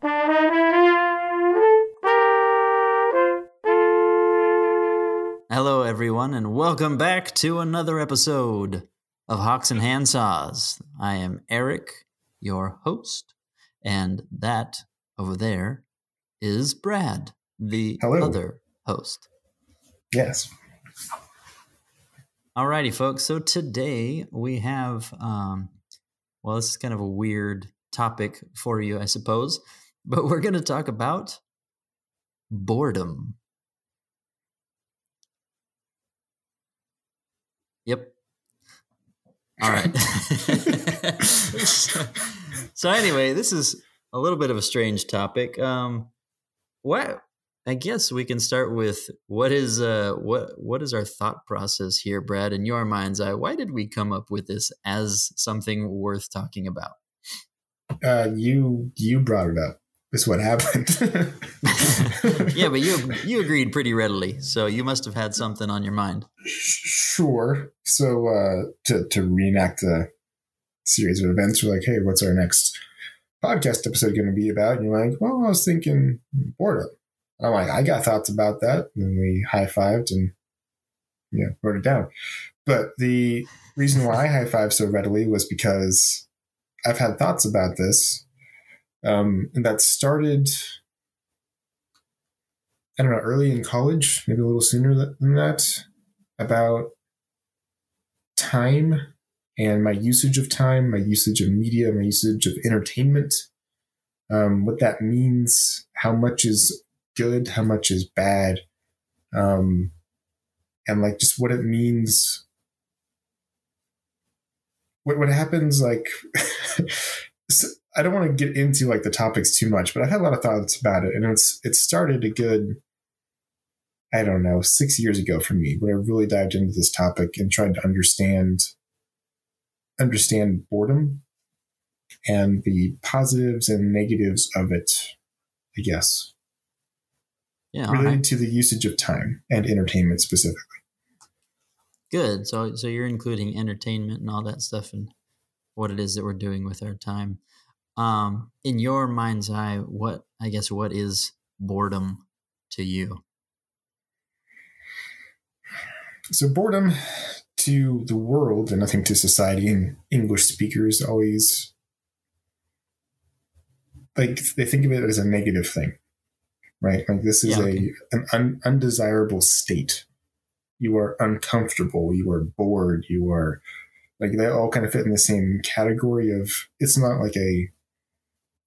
Hello, everyone, and welcome back to another episode of Hawks and Handsaws. I am Eric, your host, and that over there is Brad, the Hello. other host. Yes. Alrighty, folks. So today we have, um, well, this is kind of a weird topic for you, I suppose, but we're going to talk about boredom. Yep. All right. so, anyway, this is a little bit of a strange topic. Um, what I guess we can start with what is uh what what is our thought process here, Brad, in your mind's eye? Why did we come up with this as something worth talking about? Uh, you you brought it up. Is what happened. yeah, but you you agreed pretty readily, so you must have had something on your mind. Sure. So uh, to to reenact the series of events, we're like, hey, what's our next podcast episode going to be about? And you're like, well, I was thinking boredom. I'm like, I got thoughts about that. And we high fived and yeah, wrote it down. But the reason why I high five so readily was because I've had thoughts about this. Um, and that started, I don't know, early in college, maybe a little sooner than that, about time and my usage of time, my usage of media, my usage of entertainment, um, what that means, how much is good, how much is bad, um, and like just what it means. What what happens like? I don't want to get into like the topics too much, but I've had a lot of thoughts about it, and it's it started a good, I don't know, six years ago for me, where I really dived into this topic and tried to understand understand boredom and the positives and negatives of it. I guess Yeah, related right. to the usage of time and entertainment specifically. good. So so you're including entertainment and all that stuff and what it is that we're doing with our time. Um, in your mind's eye, what I guess what is boredom to you? So boredom to the world and nothing to society and English speakers always like they think of it as a negative thing, right? Like this is Yeah, a an un, undesirable state. You are uncomfortable. You are bored. You are like they all kind of fit in the same category of it's not like a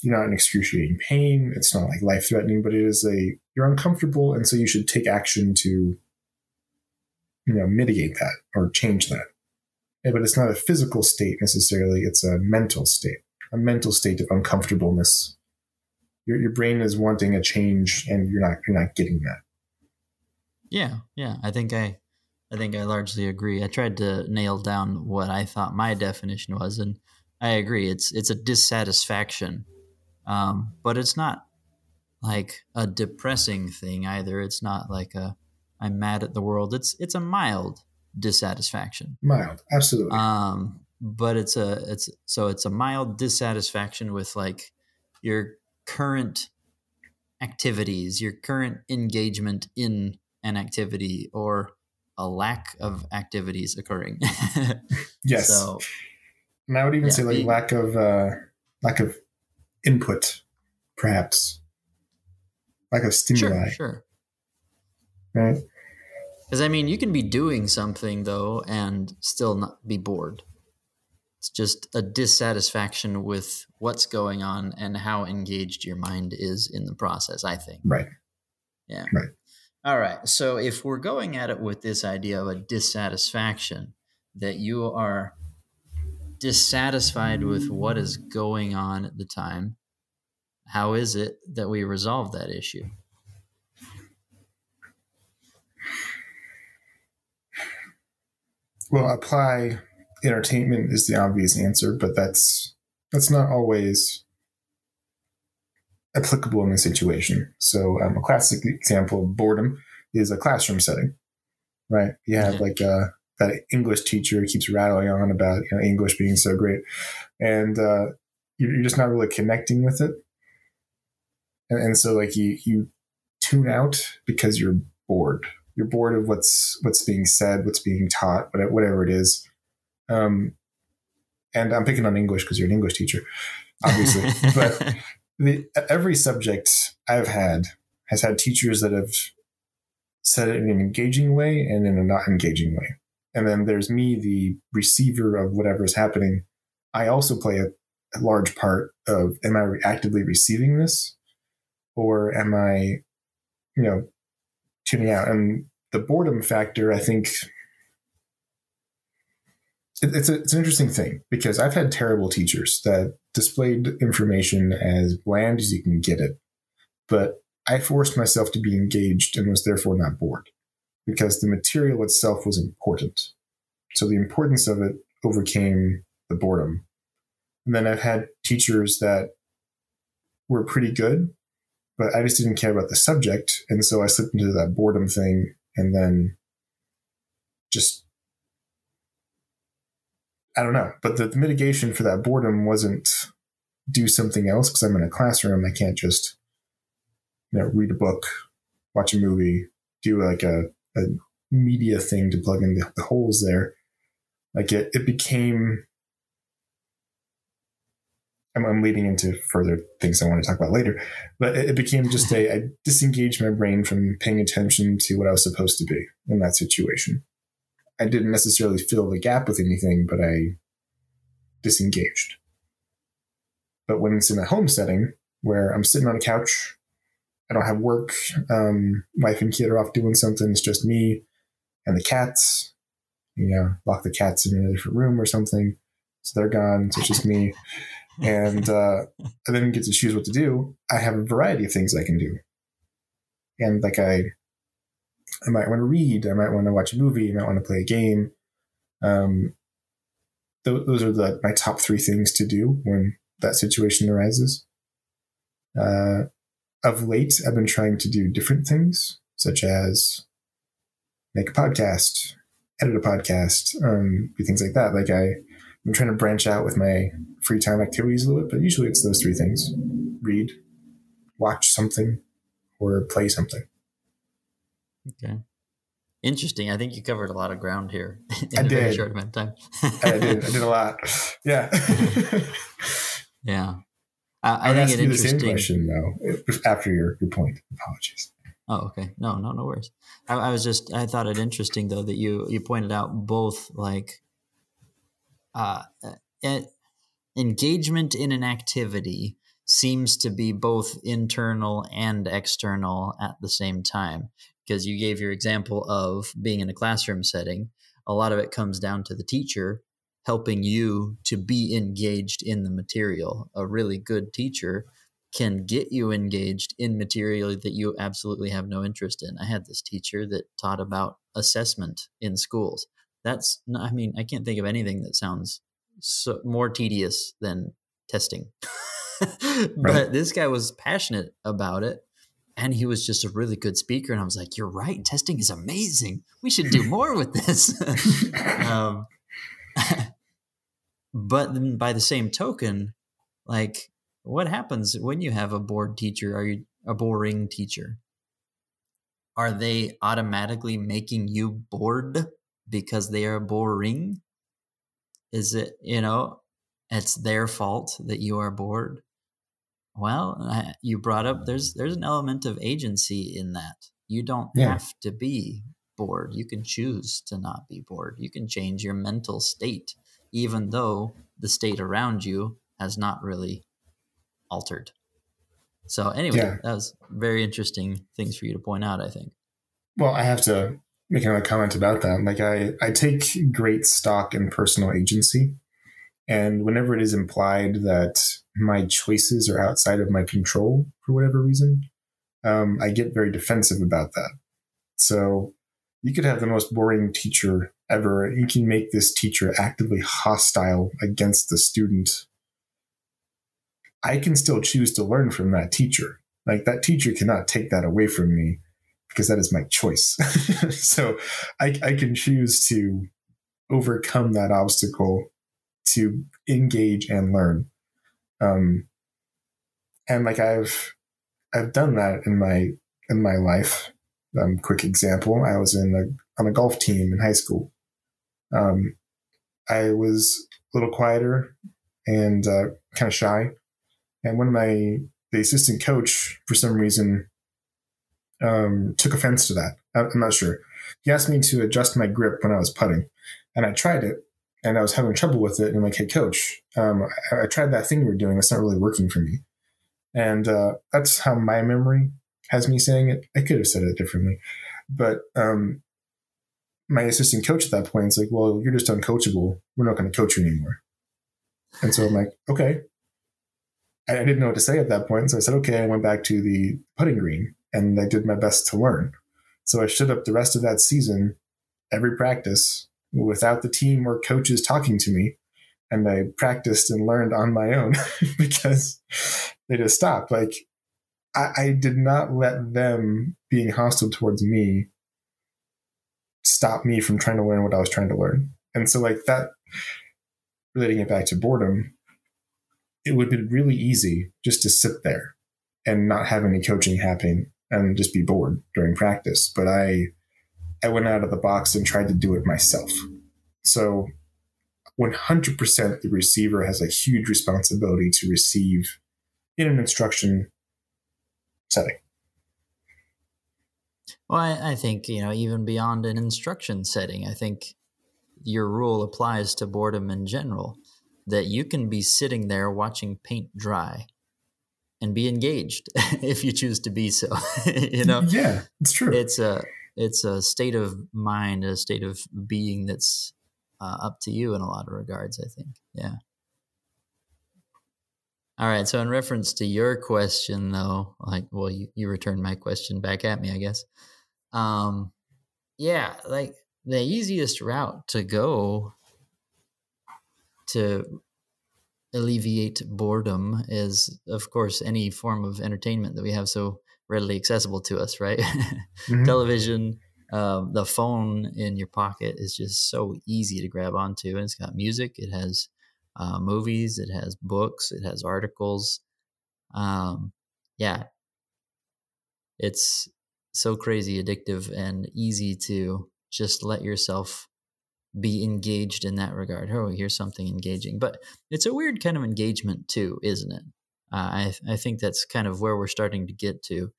you're not in excruciating pain. It's not like life threatening, but it is a you're uncomfortable, and so you should take action to you know mitigate that or change that. But it's not a physical state necessarily. It's a mental state, a mental state of uncomfortableness. Your your brain is wanting a change, and you're not you're not getting that. Yeah, yeah. I think I I think I largely agree. I tried to nail down what I thought my definition was and I agree. It's it's a dissatisfaction. Um, but it's not like a depressing thing either. It's not like a I'm mad at the world. It's it's a mild dissatisfaction. Mild, absolutely. Um, but it's a it's so it's a mild dissatisfaction with like your current activities, your current engagement in an activity or a lack of activities occurring. yes, So and I would even yeah, say like being- lack of uh, lack of input, perhaps lack of stimuli. sure, sure. Right? Because I mean, you can be doing something though and still not be bored. It's just a dissatisfaction with what's going on and how engaged your mind is in the process. I think. Right. Yeah. Right. All right. So if we're going at it with this idea of a dissatisfaction, that you are dissatisfied with what is going on at the time, how is it that we resolve that issue? Well, apply entertainment is the obvious answer, but that's that's not always applicable in this situation. So, um, a classic example of boredom is a classroom setting, right? You have Yeah. like uh, that English teacher keeps rattling on about you know, English being so great, and uh, you're just not really connecting with it. and, and so like you you tune out because you're bored. You're bored of what's what's being said, what's being taught, whatever it is. Um, and I'm picking on English because you're an English teacher, obviously. but the, every subject I've had has had teachers that have said it in an engaging way and in a not engaging way. And then there's me, the receiver of whatever is happening. I also play a, a large part of am I actively receiving this or am I, you know, tuning out? And the boredom factor, I think it's a, it's an interesting thing because I've had terrible teachers that displayed information as bland as you can get it, but I forced myself to be engaged and was therefore not bored because the material itself was important. So the importance of it overcame the boredom. And then I've had teachers that were pretty good, but I just didn't care about the subject. And so I slipped into that boredom thing and then just I don't know. But the, the mitigation for that boredom wasn't do something else because I'm in a classroom. I can't just you know read a book, watch a movie, do like a, a media thing to plug in the, the holes there. Like it, it became. I'm, I'm, leading into further things I want to talk about later, but it, it became just a. I disengaged my brain from paying attention to what I was supposed to be in that situation. I didn't necessarily fill the gap with anything, but I disengaged. But when it's in a home setting where I'm sitting on a couch, I don't have work, um, wife and kid are off doing something, it's just me and the cats. You know, lock the cats in a different room or something. So they're gone. So it's just me. And uh, I then get to choose what to do. I have a variety of things I can do. And like I I might want to read. I might want to watch a movie. I might want to play a game. Um, th- those are the, my top three things to do when that situation arises. Uh, of late, I've been trying to do different things, such as make a podcast, edit a podcast, um, do things like that. Like I, I'm trying to branch out with my free time activities a little bit, but usually it's those three things: read, watch something, or play something. Okay. Interesting. I think you covered a lot of ground here in I a did. very short amount of time. I did. I did a lot. Yeah. yeah. I, I think it's interesting. The same question though. After your your point. Apologies. Oh, okay. No, no, no worries. I, I, was just I thought it interesting though that you you pointed out both like uh, uh engagement in an activity seems to be both internal and external at the same time because you gave your example of being in a classroom setting. A lot of it comes down to the teacher helping you to be engaged in the material. A really good teacher can get you engaged in material that you absolutely have no interest in. I had this teacher that taught about assessment in schools. That's, I mean, I can't think of anything that sounds so, more tedious than testing. but right. this guy was passionate about it and he was just a really good speaker. And I was like, "You're right. Testing is amazing. We should do more with this." um, but then by the same token, like, what happens when you have a bored teacher? Are you a boring teacher? Are they automatically making you bored because they are boring? Is it you know? It's their fault that you are bored well, you brought up there's there's an element of agency in that. You don't yeah. have to be bored. You can choose to not be bored. You can change your mental state, even though the state around you has not really altered. So anyway, yeah. that was very interesting things for you to point out. I think. Well, I have to make another comment about that. Like I, I take great stock in personal agency, and whenever it is implied that my choices are outside of my control for whatever reason, um, I get very defensive about that. So you could have the most boring teacher ever. You can make this teacher actively hostile against the student. I can still choose to learn from that teacher. Like that teacher cannot take that away from me because that is my choice. so I, I can choose to overcome that obstacle to engage and learn. Um, and like I've I've done that in my in my life. Um, quick example: I was in a on a golf team in high school. Um, I was a little quieter and uh, kind of shy, and when my the assistant coach for some reason um, took offense to that. I'm not sure. He asked me to adjust my grip when I was putting, and I tried it, and I was having trouble with it. And I'm like, "Hey, coach, um, I, I, tried that thing you were doing. It's not really working for me." And uh, that's how my memory has me saying it. I could have said it differently, but um, my assistant coach at that point is like, "Well, you're just uncoachable. We're not going to coach you anymore." And so I'm like, "Okay." I didn't know what to say at that point, so I said, "Okay." I went back to the putting green and I did my best to learn. So I stood up the rest of that season, every practice, without the team or coaches talking to me. And I practiced and learned on my own because they just stopped. Like, I, I did not let them being hostile towards me stop me from trying to learn what I was trying to learn. And so, like, that, relating it back to boredom, it would be really easy just to sit there and not have any coaching happening and just be bored during practice. But I I went out of the box and tried to do it myself. So 100% the receiver has a huge responsibility to receive in an instruction setting. Well, I, I, think, you know, even beyond an instruction setting, I think your rule applies to boredom in general that you can be sitting there watching paint dry and be engaged if you choose to be so you know? Yeah it's true. It's a it's a state of mind a state of being that's uh, up to you in a lot of regards i think. Yeah all right so in reference to your question though like well you, you returned my question back at me i guess um yeah like the easiest route to go to alleviate boredom is of course any form of entertainment that we have so readily accessible to us right mm-hmm. television um, the phone in your pocket is just so easy to grab onto and it's got music it has uh, movies it has books it has articles um, yeah it's so crazy addictive and easy to just let yourself be engaged in that regard. Oh, here's something engaging. But it's a weird kind of engagement too, isn't it? Uh, I I think that's kind of where we're starting to get to,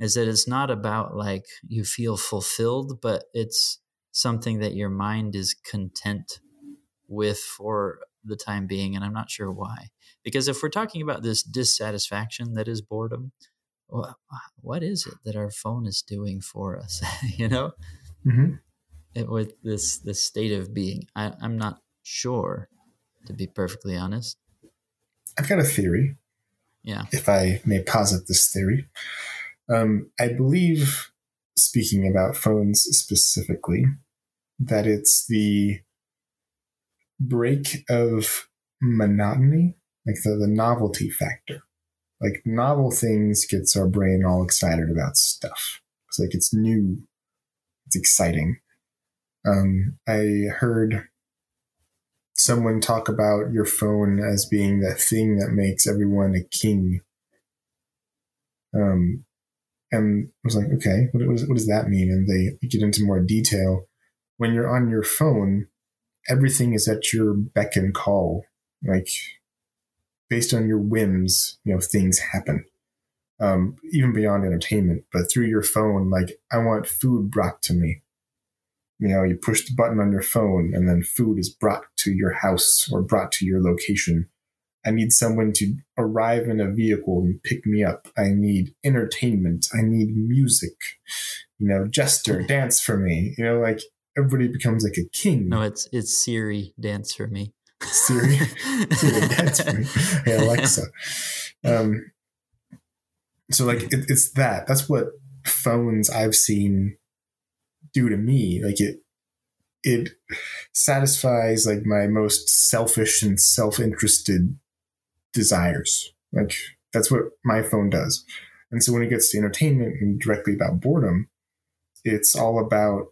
is that it's not about like you feel fulfilled, but it's something that your mind is content with for the time being, and I'm not sure why. Because if we're talking about this dissatisfaction that is boredom, what is it that our phone is doing for us? you know. Mm-hmm it, with this this state of being. I, I'm not sure, to be perfectly honest. I've got a theory. Yeah. If I may posit this theory, um, I believe, speaking about phones specifically, that it's the break of monotony, like the, the novelty factor. Like novel things gets our brain all excited about stuff. It's like it's new, it's exciting. Um, I heard someone talk about your phone as being that thing that makes everyone a king. Um, and I was like, okay, what, what, does that mean? And they get into more detail. When you're on your phone, everything is at your beck and call. Like, based on your whims, you know, things happen. Um, even beyond entertainment, but through your phone, like, I want food brought to me you know, you push the button on your phone and then food is brought to your house or brought to your location. I need someone to arrive in a vehicle and pick me up. I need entertainment. I need music. You know, jester, dance for me. You know, like everybody becomes like a king. No, it's it's Siri, dance for me. Siri, Siri dance for me. Hey Alexa. Um, so like it, it's that. That's what phones I've seen do to me. Like it, it satisfies like my most selfish and self-interested desires. Like that's what my phone does. And so when it gets to entertainment and directly about boredom, it's all about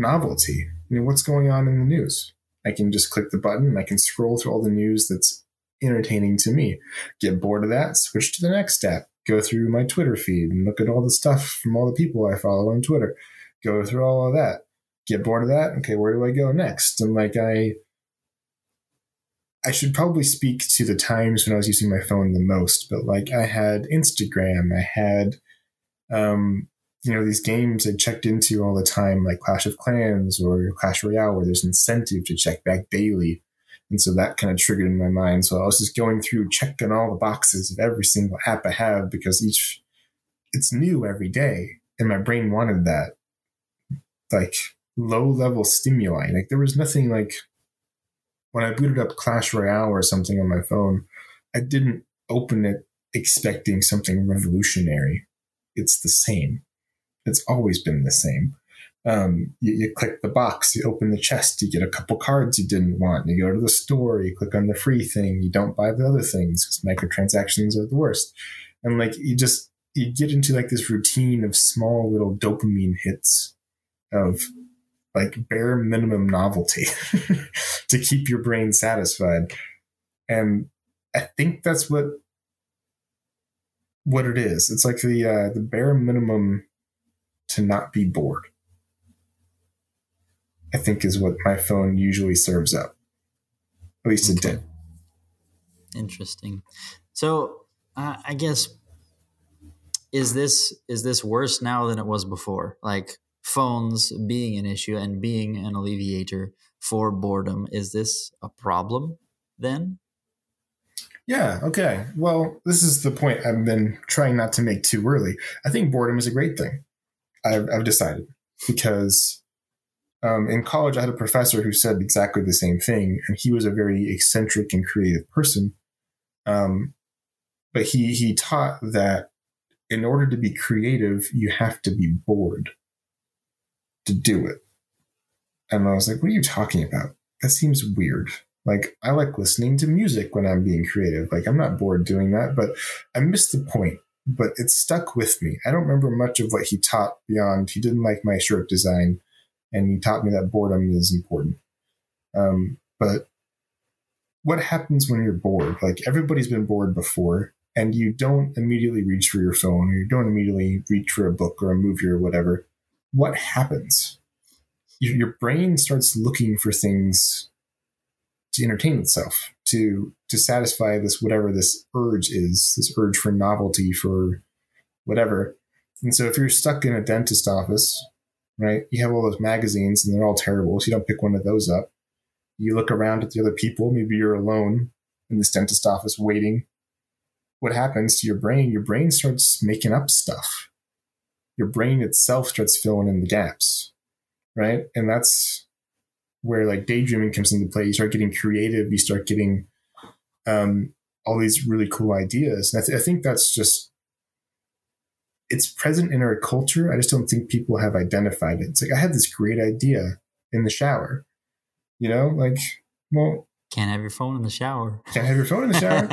novelty. You know, what's going on in the news? I can just click the button and I can scroll through all the news that's entertaining to me. Get bored of that, switch to the next app. Go through my Twitter feed and look at all the stuff from all the people I follow on Twitter. Go through all of that. Get bored of that. Okay, where do I go next? And like I I should probably speak to the times when I was using my phone the most, but like I had Instagram, I had um you know these games I checked into all the time, like Clash of Clans or Clash Royale, where there's incentive to check back daily. And so that kind of triggered in my mind. So I was just going through checking all the boxes of every single app I have because each it's new every day. And my brain wanted that like low level stimuli. Like there was nothing like when I booted up Clash Royale or something on my phone, I didn't open it expecting something revolutionary. It's the same. It's always been the same. Um, you, you, click the box, you open the chest, you get a couple cards you didn't want. You go to the store, you click on the free thing, you don't buy the other things because microtransactions are the worst. And like you just you get into like this routine of small little dopamine hits of like bare minimum novelty to keep your brain satisfied. And I think that's what what it is. It's like the uh, the bare minimum to not be bored. I think is what my phone usually serves up. At least it did. Interesting. So uh, I guess is this is this worse now than it was before? Like phones being an issue and being an alleviator for boredom. Is this a problem then? Yeah, okay. Well, this is the point I've been trying not to make too early. I think boredom is a great thing. I've, I've decided because um, in college I had a professor who said exactly the same thing, and he was a very eccentric and creative person. Um, but he he taught that in order to be creative, you have to be bored to do it. And I was like, what are you talking about? That seems weird. Like, I like listening to music when I'm being creative. Like, I'm not bored doing that, but I missed the point but it stuck with me. I don't remember much of what he taught beyond he didn't like my shirt design, and he taught me that boredom is important. Um, but what happens when you're bored? Like everybody's been bored before, and you don't immediately reach for your phone, or you don't immediately reach for a book or a movie or whatever. What happens? Your, your brain starts looking for things to entertain itself, to to satisfy this whatever this urge is, this urge for novelty, for whatever. And so if you're stuck in a dentist office, right, you have all those magazines and they're all terrible, so you don't pick one of those up. You look around at the other people, maybe you're alone in this dentist office waiting. What happens to your brain? Your brain starts making up stuff. Your brain itself starts filling in the gaps, right? And that's where like daydreaming comes into play. You start getting creative. You start getting um, all these really cool ideas. And I, th- I think that's just it's present in our culture. I just don't think people have identified it. It's like I had this great idea in the shower. You know, like well, can't have your phone in the shower. Can't have your phone in the shower.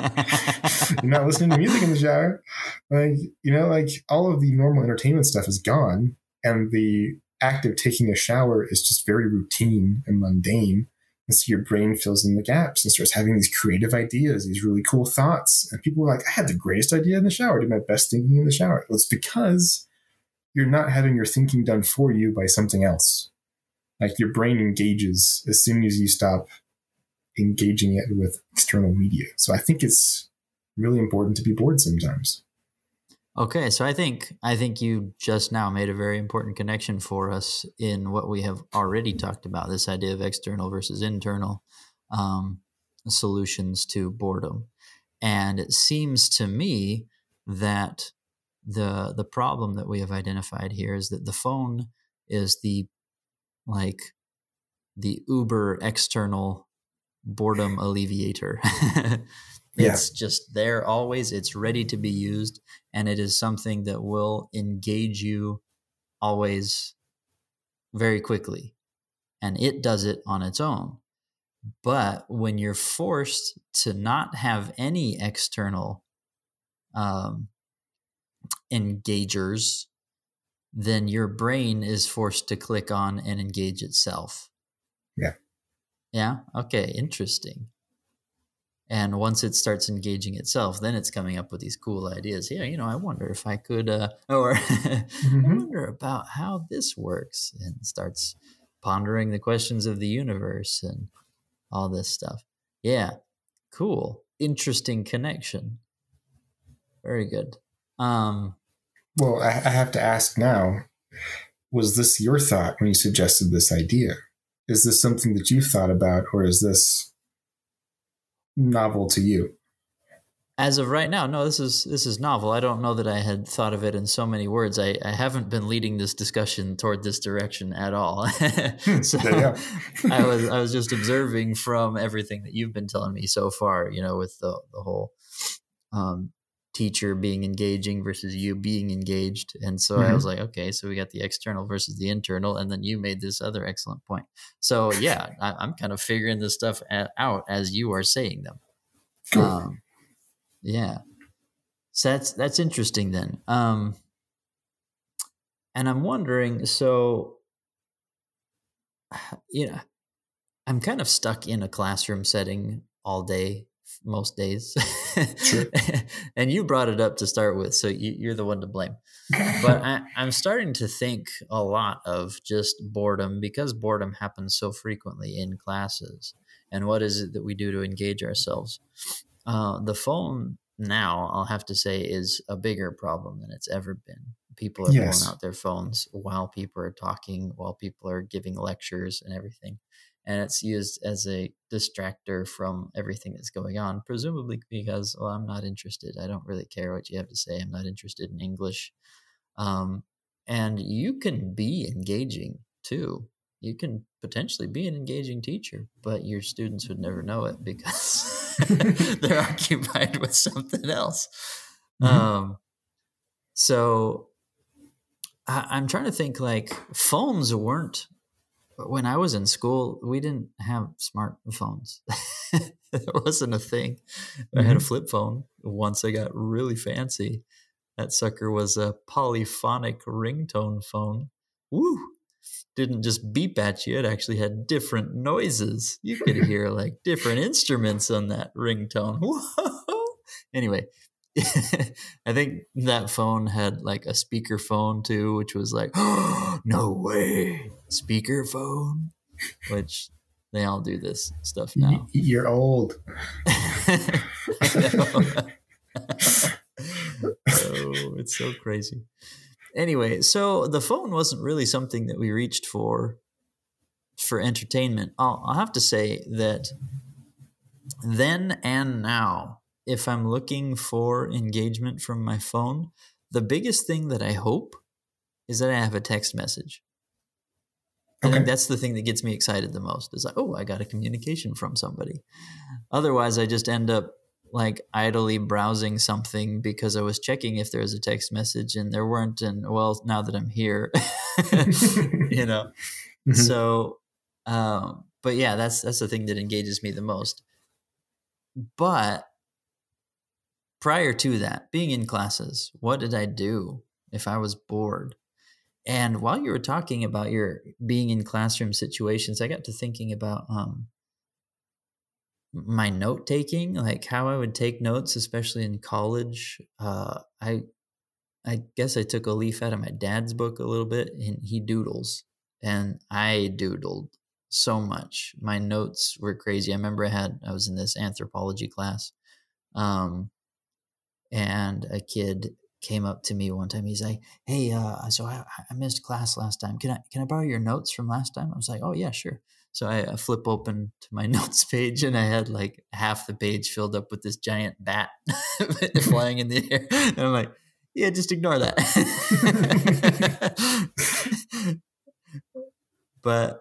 You're not listening to music in the shower. Like, you know, like all of the normal entertainment stuff is gone. And the act of taking a shower is just very routine and mundane. And so your brain fills in the gaps and starts having these creative ideas, these really cool thoughts. And people are like, I had the greatest idea in the shower, I did my best thinking in the shower. Well, it's because you're not having your thinking done for you by something else. Like your brain engages as soon as you stop engaging it with external media. So I think it's really important to be bored sometimes. Okay, so I think I think you just now made a very important connection for us in what we have already talked about this idea of external versus internal um, solutions to boredom, and it seems to me that the the problem that we have identified here is that the phone is the like the uber external boredom alleviator It's just there always. It's ready to be used. And it is something that will engage you always very quickly. And it does it on its own. But when you're forced to not have any external um, engagers, then your brain is forced to click on and engage itself. Yeah. Yeah. Okay. Interesting. And once it starts engaging itself then it's coming up with these cool ideas. Yeah you know i wonder if i could uh or mm-hmm. i wonder about how this works and starts pondering the questions of the universe and all this stuff. Yeah cool. Interesting connection. Very good. Um well I, I have to ask now was this your thought when you suggested this idea? Is this something that you thought about or is this novel to you? As of right now, no, this is this is novel. I don't know that I had thought of it in so many words. I, I haven't been leading this discussion toward this direction at all. so I was I was just observing from everything that you've been telling me so far, you know, with the the whole um, teacher being engaging versus you being engaged. And so mm-hmm. I was like, okay, so we got the external versus the internal. And then you made this other excellent point. So yeah, I, am kind of figuring this stuff out as you are saying them. Cool. Um, yeah. So that's, that's interesting then. Um, and I'm wondering, so, you know, I'm kind of stuck in a classroom setting all day most days. Sure. and you brought it up to start with, so you, are the one to blame. but I, I'm starting to think a lot of just boredom because boredom happens so frequently in classes. And what is it that we do to engage ourselves? Uh, the phone now, I'll have to say, is a bigger problem than it's ever been. People are yes. pulling out their phones while people are talking, while people are giving lectures and everything and it's used as a distractor from everything that's going on presumably because well i'm not interested. I don't really care what you have to say. I'm not interested in english. Um, and you can be engaging too. You can potentially be an engaging teacher but your students would never know it because they're occupied with something else. Mm-hmm. um, so I, i'm trying to think like phones weren't when I was in school, we didn't have smartphones. it wasn't a thing. Mm-hmm. I had a mm-hmm. flip phone. Once I got really fancy. That sucker was a polyphonic ringtone phone. Woo! Didn't just beep at you, it actually had different noises. You could hear like different instruments on that ringtone. Whoa! Anyway, I think that phone had like a speaker phone too, which was like, oh, no way, speaker phone, which they all do this stuff now. You're old. oh, it's so crazy. Anyway, so the phone wasn't really something that we reached for for entertainment. I'll, I'll have to say that then and now if I'm looking for engagement from my phone, the biggest thing that I hope is that I have a text message. Okay. I think that's the thing that gets me excited the most is like, oh, I got a communication from somebody. Otherwise, I just end up like idly browsing something because I was checking if there was a text message and there weren't. And well, now that I'm here, you know. Mm-hmm. So, um, but yeah, that's that's the thing that engages me the most. But prior to that, being in classes, what did I do if I was bored? And while you were talking about your being in classroom situations, I got to thinking about um, my note taking, like how I would take notes, especially in college. Uh, I I guess I took a leaf out of my dad's book a little bit, and he doodles, and I doodled so much. My notes were crazy. I remember I had I was in this anthropology class, um, and a kid came up to me one time. He's like, "Hey, uh, so I, I, missed class last time. Can I can I borrow your notes from last time?" I was like, "Oh yeah, sure." So I, I flip open to my notes page, and I had like half the page filled up with this giant bat flying in the air, and I'm like, "Yeah, just ignore that." but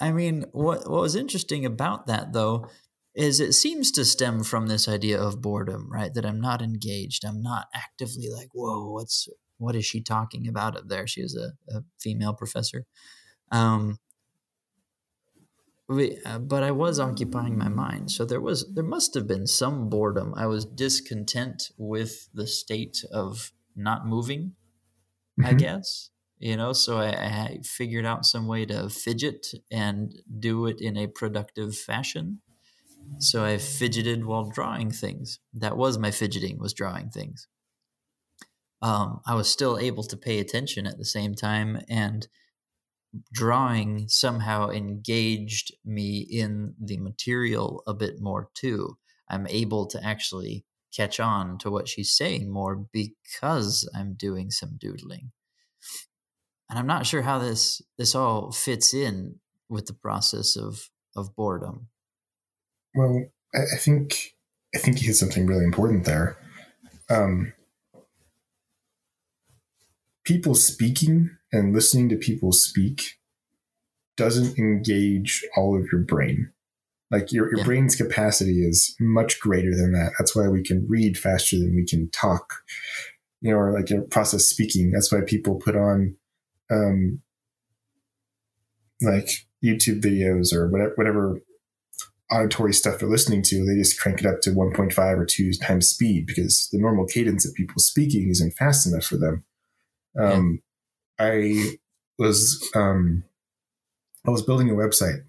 I mean, what what was interesting about that though is it seems to stem from this idea of boredom, right? That I'm not engaged. I'm not actively like, whoa, what's what is she talking about up there? She is a, a female professor. Um, we, uh, but I was occupying my mind, so there was there must have been some boredom. I was discontent with the state of not moving. Mm-hmm. I guess you know, so I, I figured out some way to fidget and do it in a productive fashion So I fidgeted while drawing things. That was my fidgeting, was drawing things. Um, I was still able to pay attention at the same time, and drawing somehow engaged me in the material a bit more too. I'm able to actually catch on to what she's saying more because I'm doing some doodling. And I'm not sure how this this all fits in with the process of of boredom. Well, I, think I think you hit something really important there. Um, people speaking and listening to people speak doesn't engage all of your brain. Like your, your yeah. brain's capacity is much greater than that. That's why we can read faster than we can talk, you know, or like you know, process speaking. That's why people put on, um, like YouTube videos or whatever, whatever auditory stuff they're listening to. They just crank it up to 1.5 or 2 times speed because the normal cadence of people speaking isn't fast enough for them. Um, yeah. I was, um, I was building a website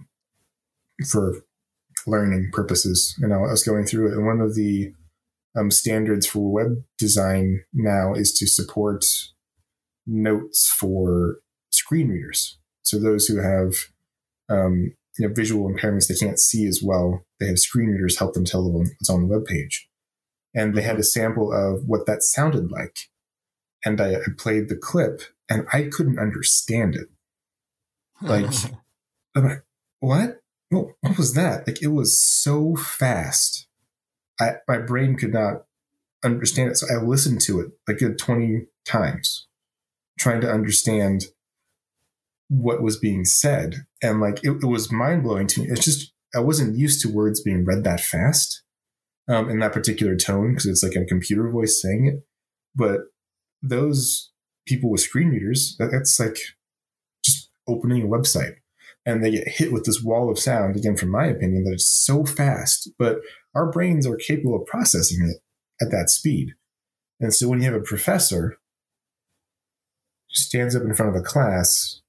for learning purposes, and I was going through it. And one of the um, standards for web design now is to support notes for screen readers. So those who have um, you know, visual impairments, they can't see as well. They have screen readers help them tell them what's on the web page. And they had a sample of what that sounded like. And I, I played the clip and I couldn't understand it. Hmm. Like, I'm like, what? What, what was that? Like, it was so fast. I, my brain could not understand it. So I listened to it like 20 times, trying to understand what was being said. And like, it, it was mind blowing to me. It's just, I wasn't used to words being read that fast um, in that particular tone because it's like a computer voice saying it. But those people with screen readers, that, that's like just opening a website and they get hit with this wall of sound again from my opinion that it's so fast but our brains are capable of processing it at that speed and so when you have a professor stands up in front of a class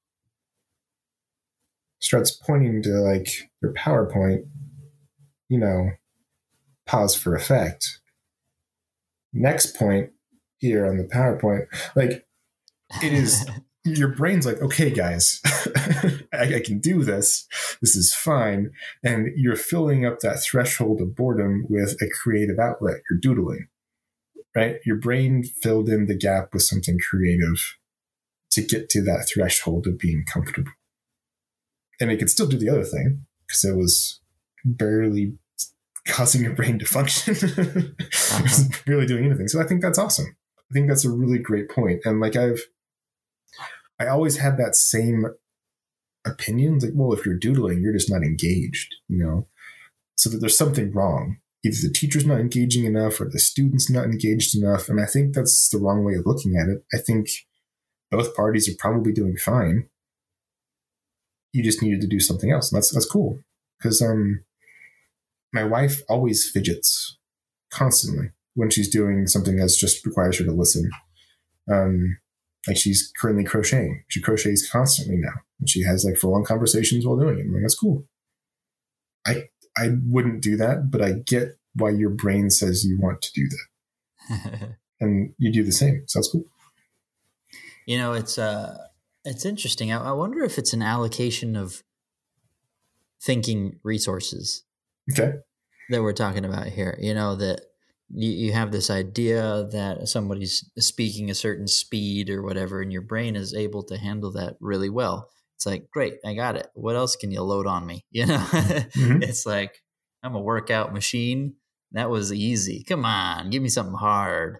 starts pointing to like your powerpoint you know pause for effect next point here on the powerpoint like it is your brain's like, okay, guys, I, I, can do this. This is fine. And you're filling up that threshold of boredom with a creative outlet. You're doodling, right? Your brain filled in the gap with something creative to get to that threshold of being comfortable. And it could still do the other thing because it was barely causing your brain to function. uh-huh. barely doing anything. So I think that's awesome. I think that's a really great point. And like I've, I always had that same opinion. Like, well, if you're doodling, you're just not engaged, you know? So that there's something wrong. Either the teacher's not engaging enough or the student's not engaged enough. And I think that's the wrong way of looking at it. I think both parties are probably doing fine. You just needed to do something else. And that's that's cool. Because um my wife always fidgets constantly when she's doing something that just requires her to listen. Um, like she's currently crocheting. She crochets constantly now. And she has like full on conversations while doing it. I'm like, that's cool. I I wouldn't do that, but I get why your brain says you want to do that. and you do the same. So that's cool. You know, it's uh it's interesting. I, I wonder if it's an allocation of thinking resources. Okay. That we're talking about here. You know, that you, you have this idea that somebody's speaking a certain speed or whatever, and your brain is able to handle that really well. It's like, great, I got it. What else can you load on me? You know, mm-hmm. it's like I'm a workout machine. That was easy. Come on, give me something hard.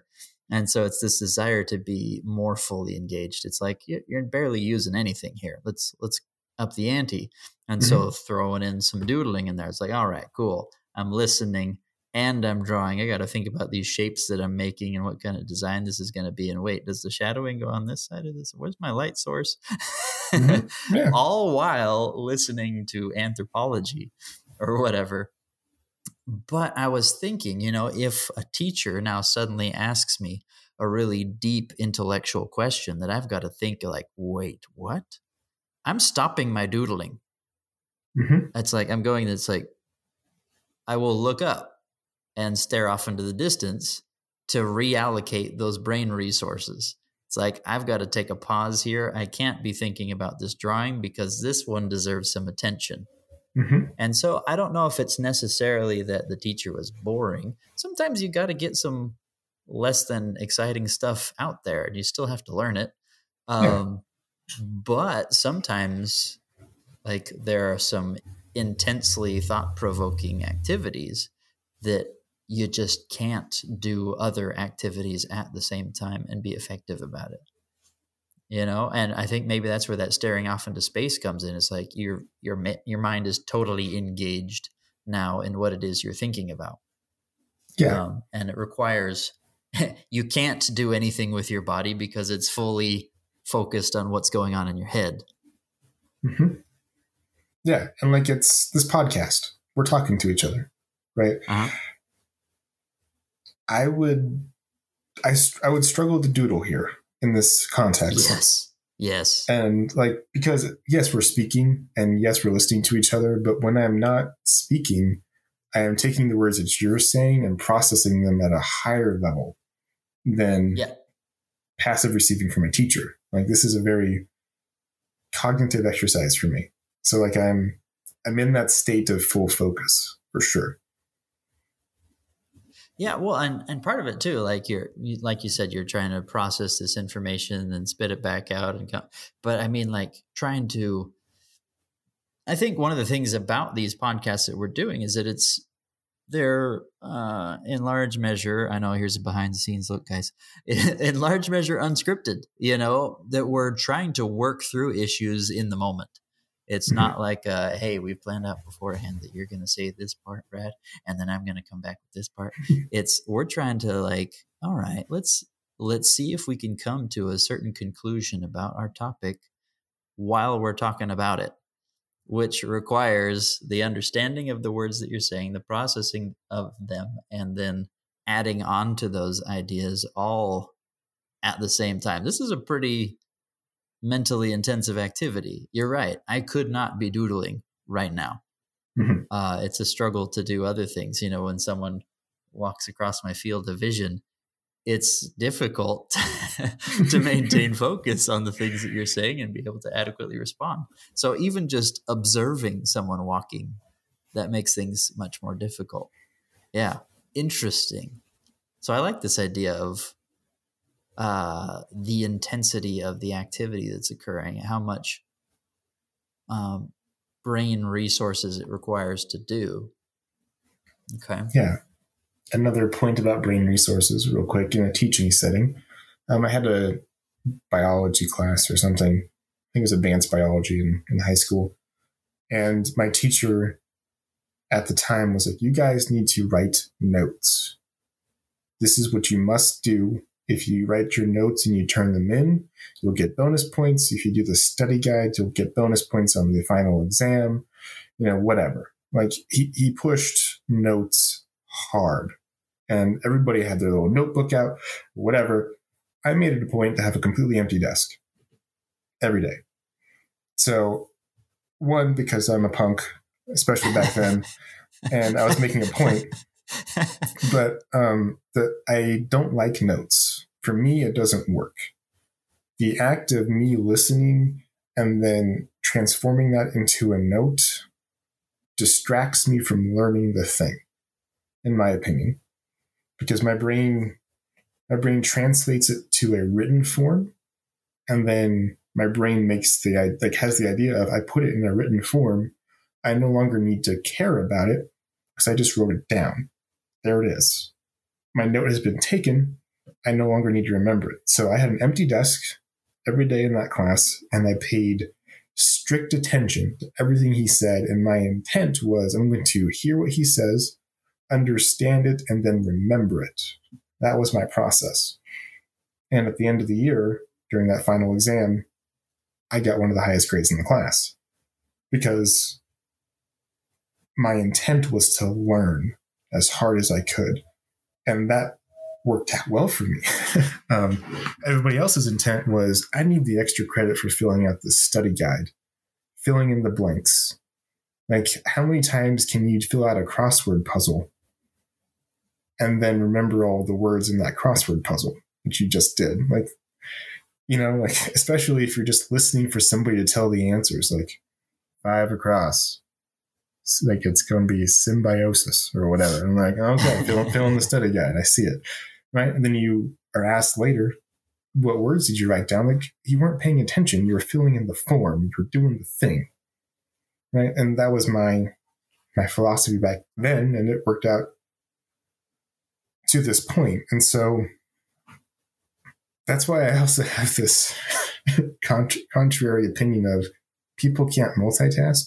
And so it's this desire to be more fully engaged. It's like you're barely using anything here. Let's let's up the ante. And mm-hmm. so throwing in some doodling in there, it's like, all right, cool. I'm listening and I'm drawing. I got to think about these shapes that I'm making and what kind of design this is going to be. And wait, does the shadowing go on this side of this? Where's my light source? Mm-hmm. Yeah. All while listening to anthropology or whatever. But I was thinking, you know, if a teacher now suddenly asks me a really deep intellectual question that I've got to think like, wait, what? I'm stopping my doodling. Mm-hmm. It's like I'm going. It's like I will look up and stare off into the distance to reallocate those brain resources. It's like, I've got to take a pause here. I can't be thinking about this drawing because this one deserves some attention. Mm-hmm. And so I don't know if it's necessarily that the teacher was boring. Sometimes you got to get some less than exciting stuff out there and you still have to learn it. Um, yeah. But sometimes, like, there are some intensely thought provoking activities that you just can't do other activities at the same time and be effective about it you know and i think maybe that's where that staring off into space comes in. It's like your your your mind is totally engaged now in what it is you're thinking about. Yeah. Um, and it requires you can't do anything with your body because it's fully focused on what's going on in your head. Mm-hmm. yeah and like it's this podcast. We're talking to each other right? Uh-huh. I would, I, I would struggle to doodle here in this context. Yes. Yes. And like, because yes, we're speaking and yes, we're listening to each other, but when I'm not speaking, I am taking the words that you're saying and processing them at a higher level than yeah. passive receiving from a teacher. Like this is a very cognitive exercise for me. So like I'm I'm in that state of full focus for sure. Yeah, well, and and part of it too, like you're you, like you said, you're trying to process this information and spit it back out, and come, but I mean, like trying to. I think one of the things about these podcasts that we're doing is that it's they're uh, in large measure. I know here's a behind the scenes look, guys. In large measure, unscripted. You know that we're trying to work through issues in the moment. It's mm-hmm. not like, uh, hey, we planned out beforehand that you're going to say this part, Brad, and then I'm going to come back with this part. it's we're trying to like, all right, let's let's see if we can come to a certain conclusion about our topic while we're talking about it, which requires the understanding of the words that you're saying, the processing of them, and then adding on to those ideas all at the same time. This is a pretty mentally intensive activity. You're right. I could not be doodling right now. Mm-hmm. Uh, it's a struggle to do other things. You know, when someone walks across my field of vision, it's difficult to maintain focus on the things that you're saying and be able to adequately respond. So even just observing someone walking, that makes things much more difficult. Yeah, interesting. So I like this idea of uh, the intensity of the activity that's occurring, how much um, brain resources it requires to do. Okay. Yeah. Another point about brain resources, real quick, in a teaching setting. Um, I had a biology class or something. I think it was advanced biology in, in high school. And my teacher at the time was like, You guys need to write notes. This is what you must do if you write your notes and you turn them in, you'll get bonus points. If you do the study guide, you'll get bonus points on the final exam, you know, whatever. Like he, he pushed notes hard and everybody had their little notebook out, whatever. I made it a point to have a completely empty desk every day. So, one, because I'm a punk, especially back then, and I was making a point but um, that I don't like notes. For me, it doesn't work. The act of me listening and then transforming that into a note distracts me from learning the thing, in my opinion, because my brain my brain translates it to a written form, and then my brain makes the like has the idea of I put it in a written form. I no longer need to care about it because I just wrote it down there it is. My note has been taken. I no longer need to remember it. So I had an empty desk every day in that class, and I paid strict attention to everything he said. And my intent was I'm going to hear what he says, understand it, and then remember it. That was my process. And at the end of the year, during that final exam, I got one of the highest grades in the class because my intent was to learn as hard as I could. And that worked out well for me. um, everybody else's intent was I need the extra credit for filling out the study guide, filling in the blanks. Like, how many times can you fill out a crossword puzzle and then remember all the words in that crossword puzzle, which you just did? Like, you know, like, especially if you're just listening for somebody to tell the answers, like five across, like it's going to be symbiosis or whatever. I'm like, okay, fill, fill in the study guide. I see it. Right. And then you are asked later, what words did you write down? Like you weren't paying attention. You were filling in the form. You were doing the thing. Right. And that was my, my philosophy back then. And it worked out to this point. And so that's why I also have this contrary opinion of people can't multitask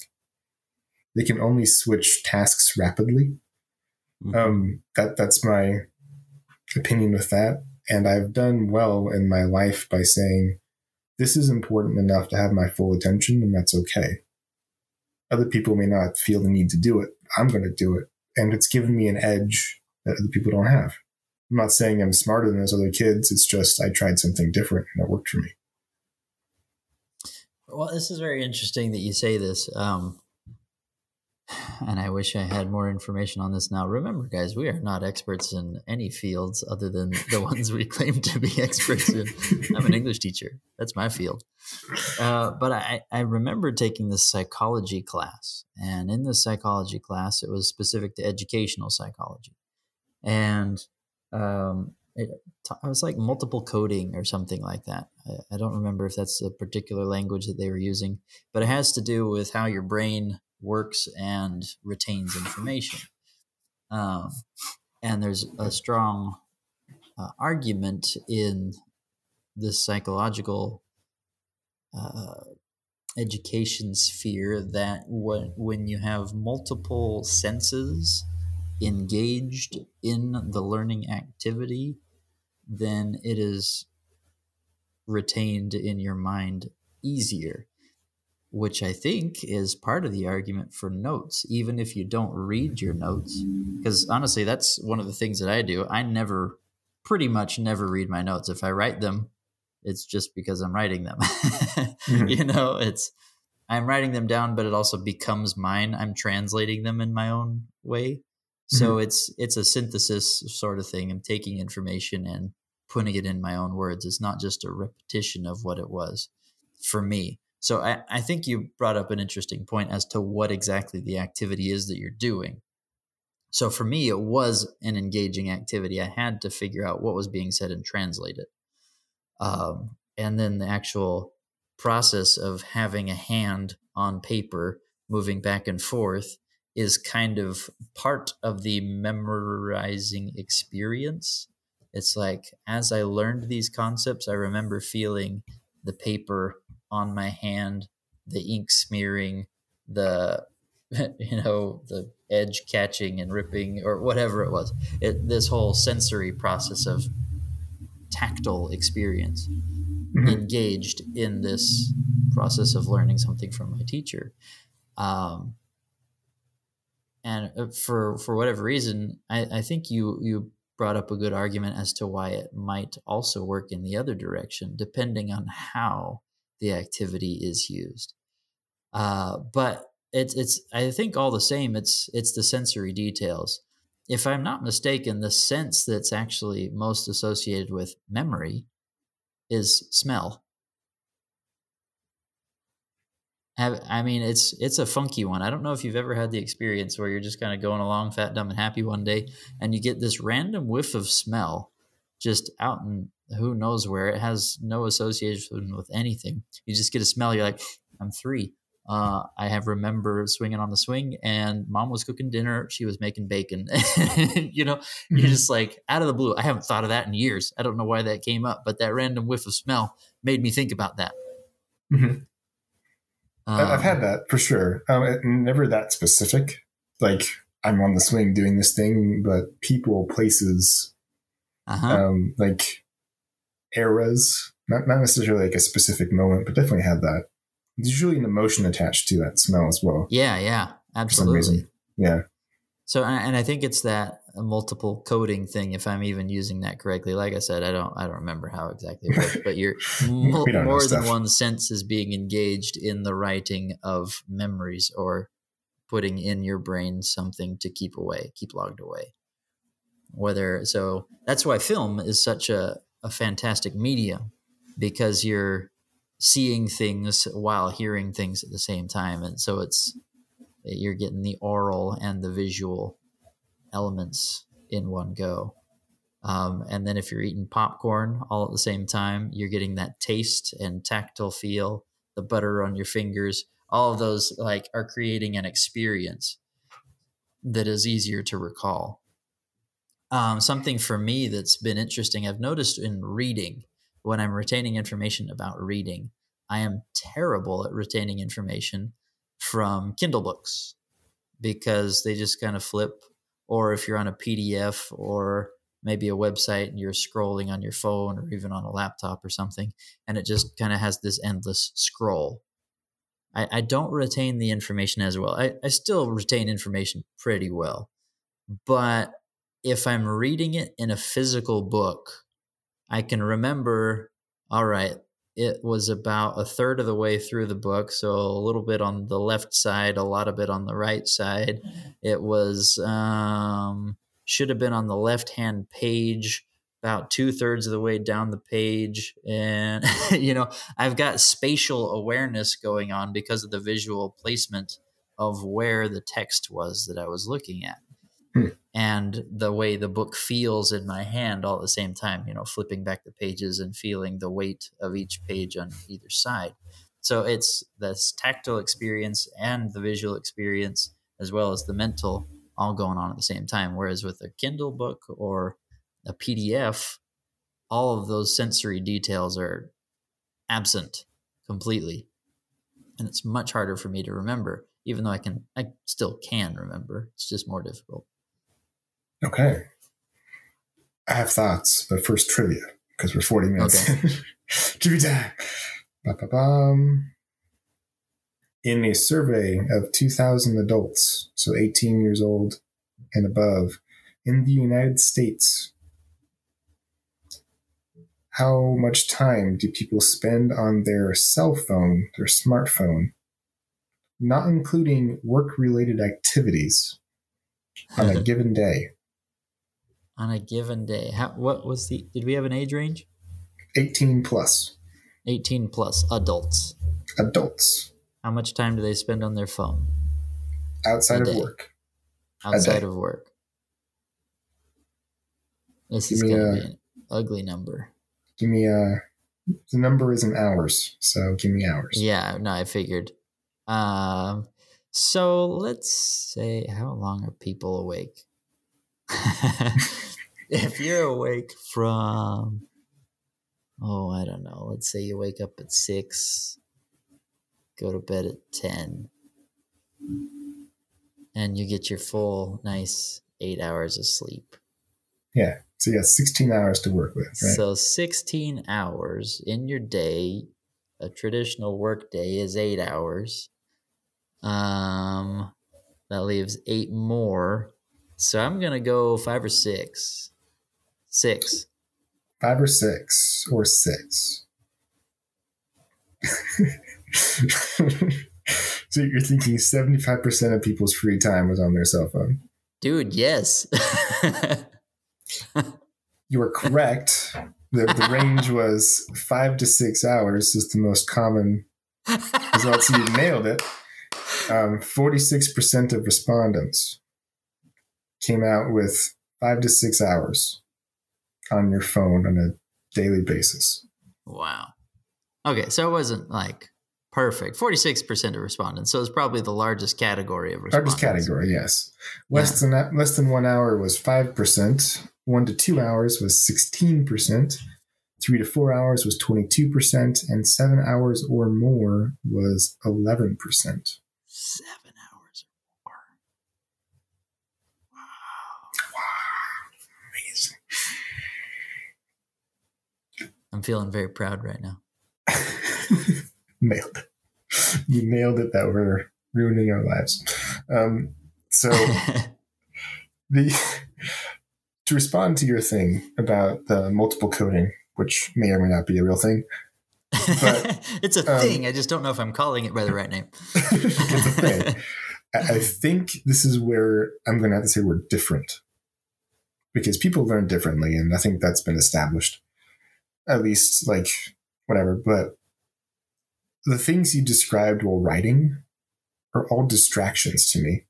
they can only switch tasks rapidly. Mm-hmm. Um, that that's my opinion with that, and I've done well in my life by saying this is important enough to have my full attention, and that's okay. Other people may not feel the need to do it. I'm going to do it, and it's given me an edge that other people don't have. I'm not saying I'm smarter than those other kids. It's just I tried something different and it worked for me. Well, this is very interesting that you say this. Um, and I wish I had more information on this now. Remember, guys, we are not experts in any fields other than the ones we claim to be experts in. I'm an English teacher, that's my field. Uh, but I, I remember taking this psychology class, and in this psychology class, it was specific to educational psychology. And um, it, it was like multiple coding or something like that. I, I don't remember if that's a particular language that they were using, but it has to do with how your brain works and retains information. Um, and there's a strong uh, argument in this psychological uh, education sphere that when, when you have multiple senses engaged in the learning activity, then it is retained in your mind easier which I think is part of the argument for notes, even if you don't read your notes. Because honestly, that's one of the things that I do. I never, pretty much never read my notes. If I write them, it's just because I'm writing them. mm-hmm. You know, it's, I'm writing them down, but it also becomes mine. I'm translating them in my own way. So mm-hmm. it's it's a synthesis sort of thing. I'm taking information and putting it in my own words. It's not just a repetition of what it was for me. So I, I think you brought up an interesting point as to what exactly the activity is that you're doing. So for me, it was an engaging activity. I had to figure out what was being said and translate it. Um, and then the actual process of having a hand on paper moving back and forth is kind of part of the memorizing experience. It's like as I learned these concepts, I remember feeling the paper on my hand, the ink smearing, the you know the edge catching and ripping or whatever it was. It this whole sensory process of tactile experience mm-hmm. engaged in this process of learning something from my teacher. Um, and uh, for for whatever reason, I, I think you you brought up a good argument as to why it might also work in the other direction, depending on how the activity is used. Uh, but it's it's I think all the same. It's it's the sensory details. If I'm not mistaken, the sense that's actually most associated with memory is smell. I mean, it's it's a funky one. I don't know if you've ever had the experience where you're just kind of going along, fat, dumb, and happy one day, and you get this random whiff of smell just out in who knows where. It has no association with anything. You just get a smell. You're like, I'm three. Uh, I have remember swinging on the swing, and mom was cooking dinner. She was making bacon. you know, mm-hmm. you're just like out of the blue. I haven't thought of that in years. I don't know why that came up, but that random whiff of smell made me think about that. Mm-hmm. Um, I've had that for sure. Um, never that specific. Like I'm on the swing doing this thing, but people, places, uh-huh. um, like eras, not, not necessarily like a specific moment, but definitely had that. There's usually an emotion attached to that smell as well. Yeah, yeah, absolutely. Yeah. So, and I think it's that multiple coding thing. If I'm even using that correctly, like I said, I don't, I don't remember how exactly it works, but you're more, more than one sense is being engaged in the writing of memories or putting in your brain something to keep away, keep logged away. Whether so that's why film is such a, a fantastic medium because you're seeing things while hearing things at the same time. And so it's you're getting the aural and the visual elements in one go. Um, and then if you're eating popcorn all at the same time, you're getting that taste and tactile feel, the butter on your fingers, all of those like are creating an experience that is easier to recall. Um, something for me that's been interesting, I've noticed in reading, when I'm retaining information about reading, I am terrible at retaining information from Kindle books because they just kind of flip. Or if you're on a PDF or maybe a website and you're scrolling on your phone or even on a laptop or something, and it just kind of has this endless scroll. I, I don't retain the information as well. I, I still retain information pretty well. But if I'm reading it in a physical book, I can remember, all right, it was about a third of the way through the book so a little bit on the left side a lot of it on the right side. It was um, should have been on the left hand page about two thirds of the way down the page and you know i've got spatial awareness going on because of the visual placement of where the text was that i was looking at Hmm. and the way the book feels in my hand all at the same time, you know, flipping back the pages and feeling the weight of each page on either side. So it's this tactile experience and the visual experience, as well as the mental, all going on at the same time. Whereas with a Kindle book or a PDF, all of those sensory details are absent completely. And it's much harder for me to remember, even though I can, I still can remember. It's just more difficult. Okay. I have thoughts, but first trivia because we're 40 minutes. Okay. trivia time. Ba-ba-bum. In a survey of 2,000 adults, so 18 years old and above, in the United States, how much time do people spend on their cell phone, their smartphone, not including work related activities, on a given day? On a given day. How, what was the? Did we have an age range? Eighteen plus. Eighteen plus adults. Adults. How much time do they spend on their phone? Outside of work. Outside of work. This give is going to be an ugly number. Give me a. The number is in hours, so give me hours. Yeah, no, I figured. Um, so let's say, how long are people awake? if you're awake from oh i don't know let's say you wake up at six go to bed at 10 and you get your full nice eight hours of sleep. Yeah so you got 16 hours to work with right? so 16 hours in your day a traditional work day is eight hours. Um that leaves eight more. So i'm gonna go five or six Six. Five or six or six. so you're thinking 75% of people's free time was on their cell phone? Dude, yes. you are correct. The, the range was five to six hours is the most common result. So you nailed it. Um, 46% of respondents came out with five to six hours on your phone on a daily basis. Wow. Okay, so it wasn't like perfect. Forty six percent of respondents. So it's probably the largest category of respondents. Largest category, yes. Less yeah. than less than one hour was five percent. One to two hours was sixteen percent. Three to four hours was twenty two percent, and seven hours or more was eleven percent. Seven. I'm feeling very proud right now. nailed it. You nailed it that we're ruining our lives. Um, so the to respond to your thing about the multiple coding, which may or may not be a real thing. But, it's a um, thing. I just don't know if I'm calling it by the right name. it's a thing. I, I think this is where I'm going to have to say we're different because people learn differently. And I think that's been established, at least like whatever. But the things you described while writing are all distractions to me.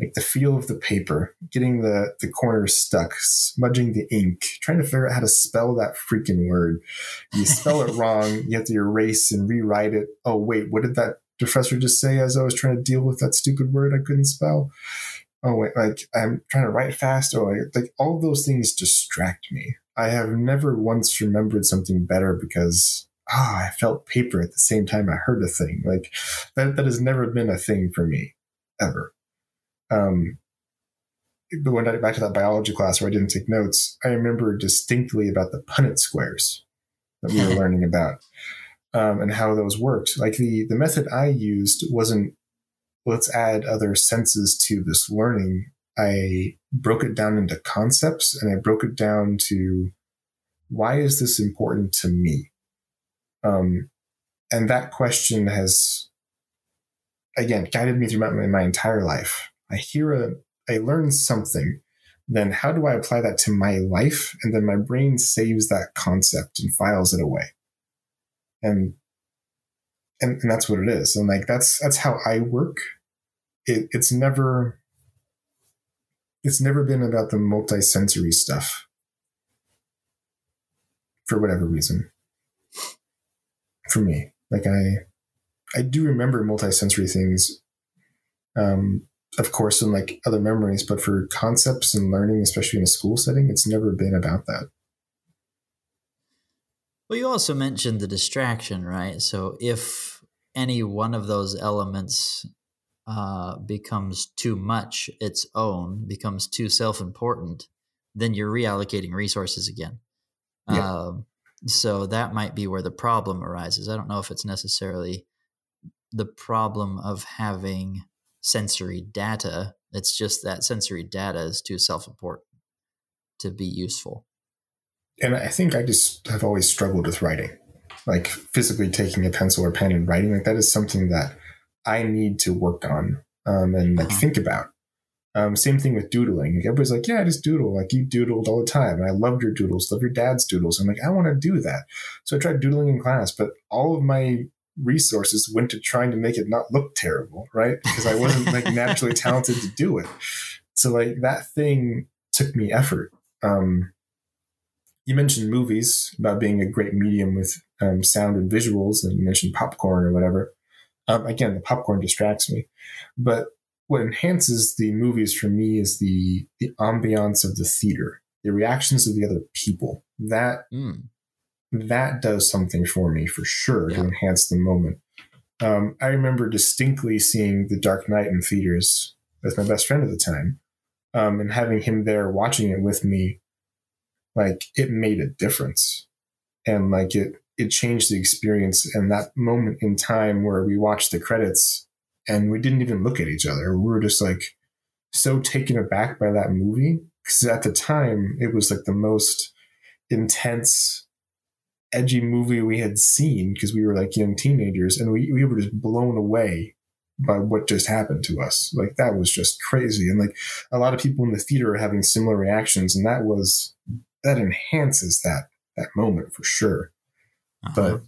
Like the feel of the paper, getting the, the corners stuck, smudging the ink, trying to figure out how to spell that freaking word. You spell it wrong, you have to erase and rewrite it. Oh, wait, what did that professor just say as I was trying to deal with that stupid word I couldn't spell? Oh, wait, like I'm trying to write fast. Oh, like, like all those things distract me. I have never once remembered something better because ah, oh, I felt paper at the same time I heard a thing. Like that, that has never been a thing for me ever. Um, but when I back to that biology class where I didn't take notes, I remember distinctly about the Punnett squares that we were learning about um, and how those worked. Like the the method I used wasn't let's add other senses to this learning. I broke it down into concepts and I broke it down to why is this important to me? Um, and that question has, again, guided me throughout my, my entire life. I hear a, I learn something, then how do I apply that to my life? And then my brain saves that concept and files it away. And, and, and that's what it is. And like, that's, that's how I work. It, it's never, it's never been about the multisensory stuff for whatever reason for me. Like I, I do remember multisensory things, um, of course, in like other memories, but for concepts and learning, especially in a school setting, it's never been about that. Well, you also mentioned the distraction, right? So if any one of those elements uh, becomes too much its own, becomes too self important, then you're reallocating resources again. Yeah. Um, so that might be where the problem arises. I don't know if it's necessarily the problem of having sensory data. It's just that sensory data is too self important to be useful. And I think I just have always struggled with writing, like physically taking a pencil or pen and writing. Like that is something that I need to work on um, and like uh-huh. think about. Um, same thing with doodling. Like everybody's like, yeah, I just doodle. Like you doodled all the time. And I loved your doodles, love your dad's doodles. I'm like, I want to do that. So I tried doodling in class, but all of my resources went to trying to make it not look terrible, right? Because I wasn't like naturally talented to do it. So like that thing took me effort. Um, you mentioned movies about being a great medium with um, sound and visuals, and you mentioned popcorn or whatever. Um, again, the popcorn distracts me, but what enhances the movies for me is the the ambiance of the theater, the reactions of the other people. That mm. that does something for me for sure yeah. to enhance the moment. Um, I remember distinctly seeing The Dark Knight in theaters with my best friend at the time, um, and having him there watching it with me. Like it made a difference, and like it it changed the experience. And that moment in time where we watched the credits and we didn't even look at each other. We were just like so taken aback by that movie because at the time it was like the most intense, edgy movie we had seen because we were like young teenagers and we, we were just blown away by what just happened to us. Like that was just crazy. And like a lot of people in the theater are having similar reactions and that was that enhances that that moment for sure. Uh-huh. But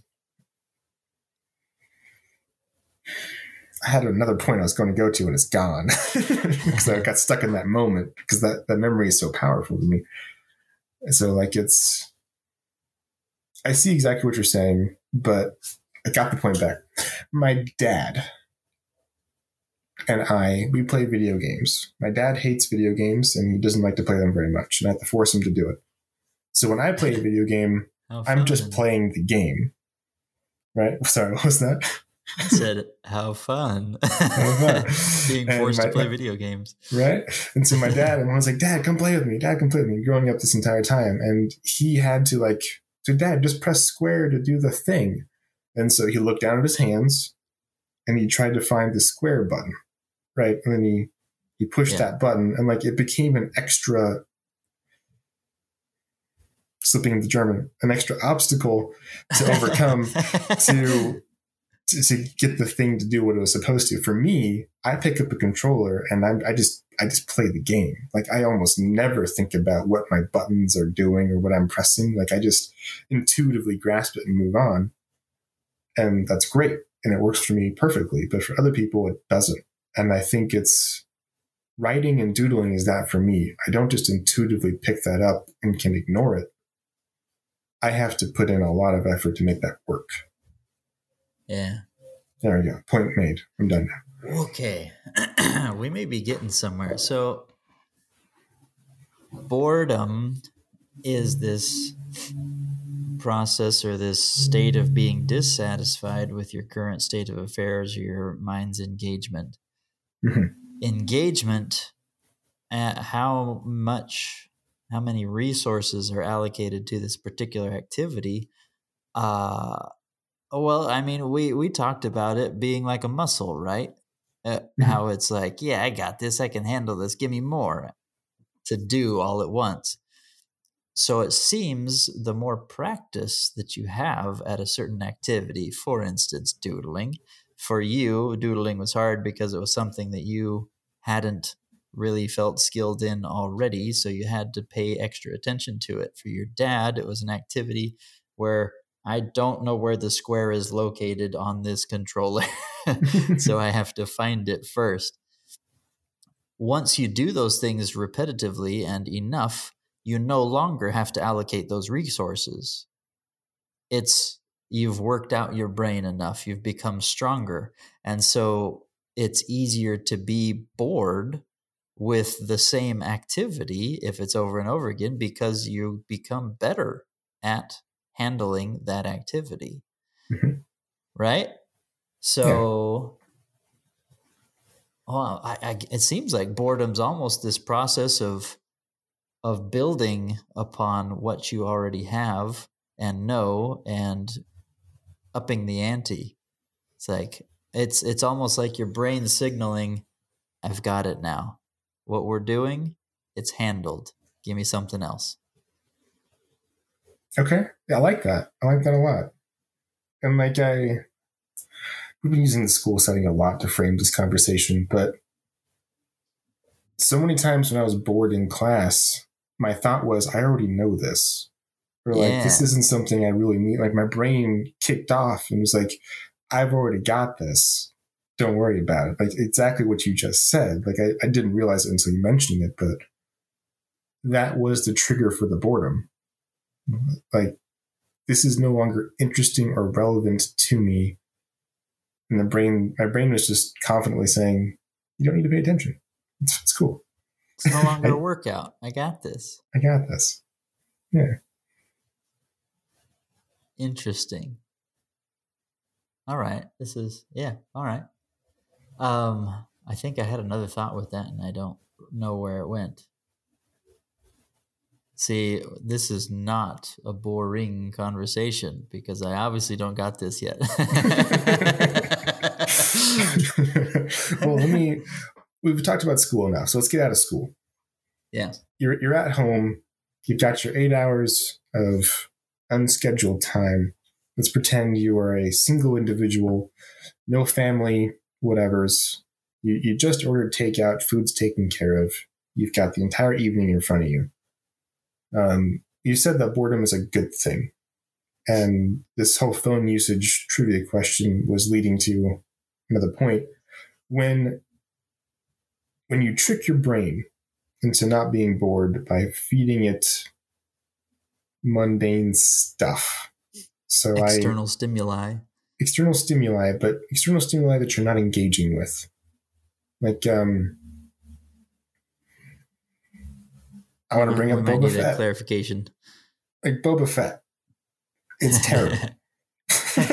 I had another point I was going to go to and it's gone because I got stuck in that moment because that, that memory is so powerful to me. So like it's, I see exactly what you're saying, but I got the point back. My dad and I, we play video games. My dad hates video games and he doesn't like to play them very much, and I have to force him to do it. So when I play a video game, I'm just playing the game. Right? Sorry, what was that? I said, "How fun!" Being forced my, to play video games, right? And so my dad, and I was like, "Dad, come play with me. Dad, come play with me." Growing up this entire time, and he had to like, "So, Dad, just press square to do the thing." And so he looked down at his hands, and he tried to find the square button, right? And then he he pushed yeah. that button, and like it became an extra slipping into German, an extra obstacle to overcome to to, to, get the thing to do what it was supposed to. For me, I pick up a controller and I'm, I just I just play the game. Like I almost never think about what my buttons are doing or what I'm pressing. Like I just intuitively grasp it and move on, and that's great and it works for me perfectly. But for other people, it doesn't. And I think it's writing and doodling is that for me. I don't just intuitively pick that up and can ignore it. I have to put in a lot of effort to make that work. Yeah. There we go. Point made. I'm done now. Okay. we may be getting somewhere. So, boredom is this process or this state of being dissatisfied with your current state of affairs or your mind's engagement. Mm-hmm. Engagement, uh, how much, how many resources are allocated to this particular activity? Uh, well, I mean, we we talked about it being like a muscle, right? Uh, mm-hmm. How it's like, yeah, I got this, I can handle this. Give me more to do all at once. So it seems the more practice that you have at a certain activity, for instance, doodling, for you, doodling was hard because it was something that you hadn't really felt skilled in already. So you had to pay extra attention to it. For your dad, it was an activity where I don't know where the square is located on this controller. so I have to find it first. Once you do those things repetitively and enough, you no longer have to allocate those resources. It's you've worked out your brain enough, you've become stronger. And so it's easier to be bored with the same activity if it's over and over again because you become better at handling that activity. Mm-hmm. Right? So yeah. well, I, I, it seems like boredom's almost this process of of building upon what you already have and know and upping the ante. It's like it's it's almost like your brain signaling, I've got it now. What we're doing, it's handled. Give me something else. Okay. Yeah, I like that. I like that a lot. And like I we've been using the school setting a lot to frame this conversation, but so many times when I was bored in class, my thought was, I already know this. Or like, yeah. this isn't something I really need. Like my brain kicked off and was like, I've already got this. Don't worry about it. Like exactly what you just said. Like I, I didn't realize it until you mentioned it, but that was the trigger for the boredom. Like this is no longer interesting or relevant to me. And the brain, my brain was just confidently saying, you don't need to pay attention. It's, it's cool. It's no longer a workout. I got this. I got this. Yeah. Interesting. All right. This is yeah, all right. Um I think I had another thought with that and I don't know where it went. See, this is not a boring conversation because I obviously don't got this yet. well, let me we've talked about school now, so let's get out of school. Yeah. You're you're at home. You've got your eight hours of unscheduled time. Let's pretend you are a single individual, no family, whatever's. You, you just ordered takeout, food's taken care of. You've got the entire evening in front of you. Um, you said that boredom is a good thing. And this whole phone usage trivia question was leading to another point. When when you trick your brain into not being bored by feeding it mundane stuff. So external I, stimuli. External stimuli, but external stimuli that you're not engaging with. Like um I want to bring up Boba Fett. clarification. Like Boba Fett. It's terrible.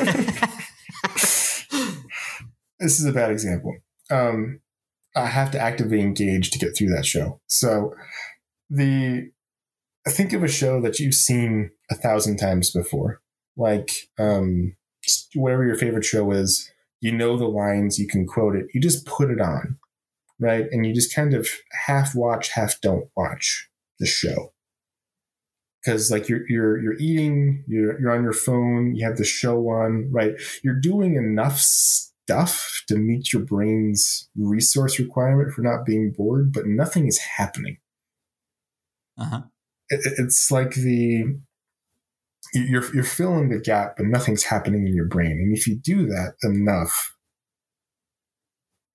this is a bad example. Um, I have to actively engage to get through that show. So the think of a show that you've seen a thousand times before, like um, whatever your favorite show is. You know the lines, you can quote it. You just put it on, right? And you just kind of half watch, half don't watch the show. because like you're you're you're eating, you're you're on your phone, you have the show on, right? You're doing enough stuff to meet your brain's resource requirement for not being bored, but nothing is happening. Uh-huh. It, it's like the you're you're filling the gap, but nothing's happening in your brain. And if you do that enough,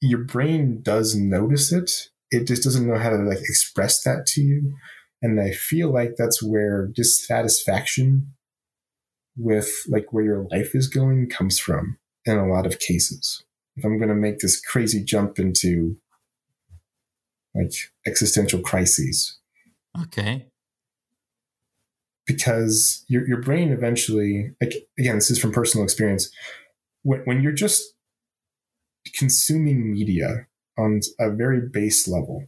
your brain does notice it. It just doesn't know how to like express that to you. And I feel like that's where dissatisfaction with like where your life is going comes from in a lot of cases. If I'm going to make this crazy jump into like existential crises. Okay. Because your, your brain eventually, like, again, this is from personal experience. When, when you're just consuming media on a very base level,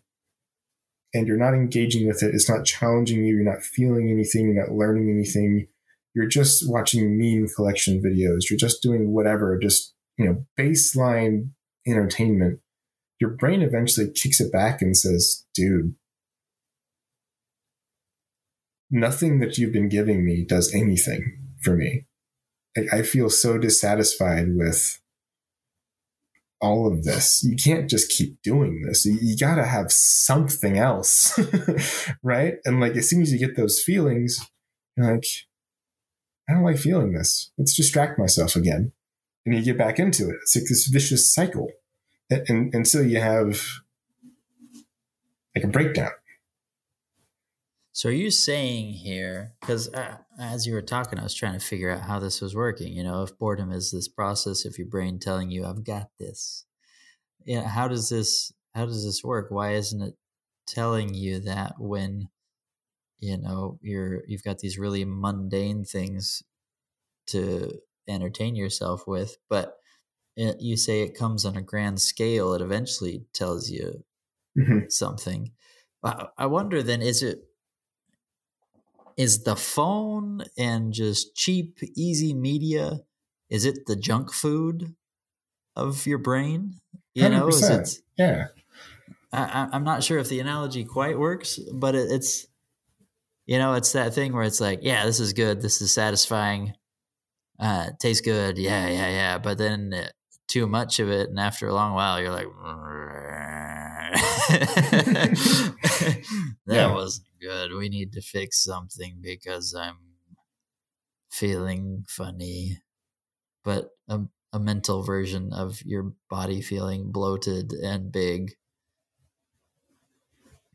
and you're not engaging with it, it's not challenging you, you're not feeling anything, you're not learning anything, you're just watching meme collection videos, you're just doing whatever, just, you know, baseline entertainment, your brain eventually kicks it back and says, dude, nothing that you've been giving me does anything for me. I feel so dissatisfied with all of this. You can't just keep doing this. You, you got to have something else, right? And like as soon as you get those feelings, you're like, I don't like feeling this. Let's distract myself again, and you get back into it. It's like this vicious cycle, and, and until you have like a breakdown. So are you saying here, because uh, as you were talking, I was trying to figure out how this was working. You know, if boredom is this process, if your brain telling you, "I've got this," yeah, how does this how does this work? Why isn't it telling you that when you know you're you've got these really mundane things to entertain yourself with, but it, you say it comes on a grand scale, it eventually tells you mm-hmm. something. I, I wonder then, is it is the phone and just cheap, easy media, is it the junk food of your brain? You 100%. know, is it, yeah. I, I'm not sure if the analogy quite works, but it, it's, you know, it's that thing where it's like, yeah, this is good, this is satisfying, uh, tastes good, yeah, yeah, yeah. But then too much of it, and after a long while, you're like, that yeah. wasn't good. We need to fix something because I'm feeling funny. But a, a mental version of your body feeling bloated and big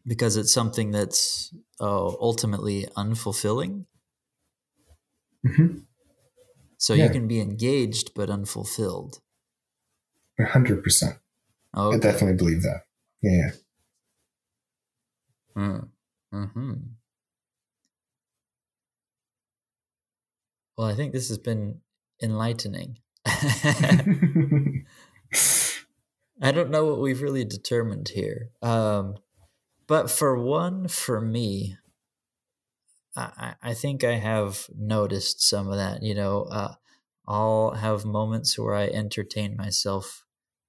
because it's something that's oh, ultimately unfulfilling. Mm-hmm. So yeah. you can be engaged but unfulfilled. Hundred percent. I definitely believe that. Yeah. Mm. Hmm. Well, I think this has been enlightening. I don't know what we've really determined here. Um, but for one, for me, I, I think I have noticed some of that. You know, uh, I'll have moments where I entertain myself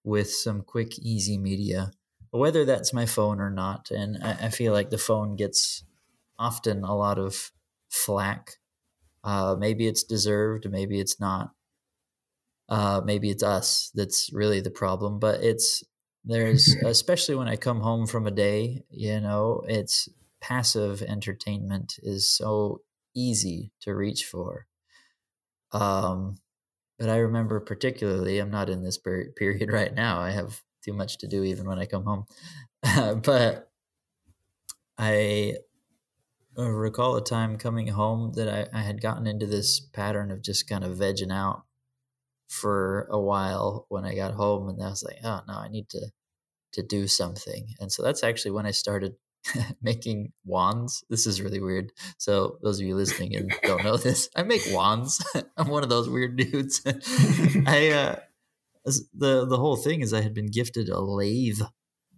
with some quick, easy media whether that's my phone or not. And I, I feel like the phone gets often a lot of flack. Uh, maybe it's deserved, maybe it's not. Uh, maybe it's us that's really the problem. But it's there's especially when I come home from a day, you know, it's passive entertainment is so easy to reach for. Um, but I remember particularly, I'm not in this period right now. I have too much to do even when I come home. but I uh, recall a time coming home that I, I had gotten into this pattern of just kind of vegging out for a while when I got home, and I was like, oh no, I need to to do something. And so that's actually when I started making wands. This is really weird. So those of you listening and don't know this, I make wands. I'm one of those weird dudes. I uh, the the whole thing is I had been gifted a lathe,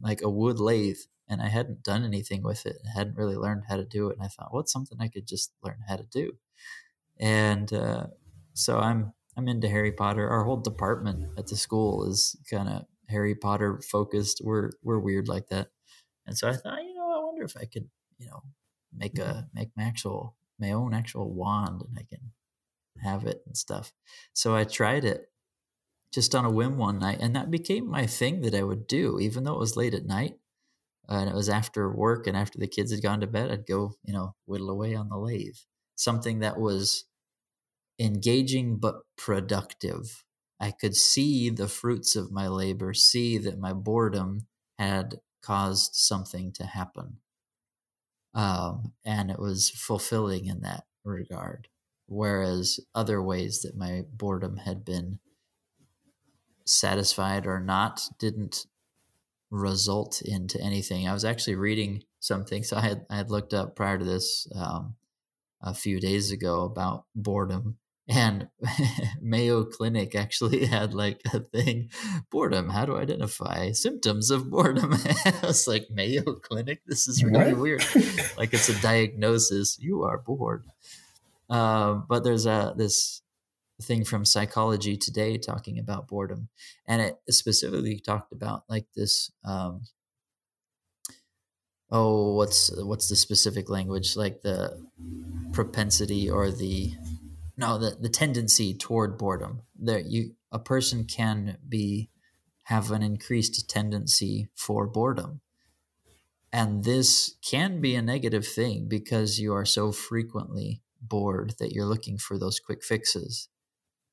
like a wood lathe, and I hadn't done anything with it. I hadn't really learned how to do it, and I thought, what's something I could just learn how to do? And uh, so I'm I'm into Harry Potter. Our whole department at the school is kind of Harry Potter focused. We're we're weird like that, and so I thought, you wonder if I could, you know, make a make my actual my own actual wand and I can have it and stuff. So I tried it just on a whim one night, and that became my thing that I would do, even though it was late at night. Uh, and it was after work and after the kids had gone to bed, I'd go, you know, whittle away on the lathe. Something that was engaging but productive. I could see the fruits of my labor, see that my boredom had caused something to happen. Um, and it was fulfilling in that regard. Whereas other ways that my boredom had been satisfied or not didn't result into anything. I was actually reading something, so I had I had looked up prior to this um, a few days ago about boredom, and Mayo Clinic actually had like a thing, boredom. How to identify symptoms of boredom? I was like, Mayo Clinic, this is really what? weird. like it's a diagnosis. You are bored. Um, but there's a this thing from Psychology Today talking about boredom, and it specifically talked about like this. Um, oh, what's what's the specific language? Like the propensity or the no, the the tendency toward boredom. that you a person can be have an increased tendency for boredom. And this can be a negative thing because you are so frequently bored that you're looking for those quick fixes.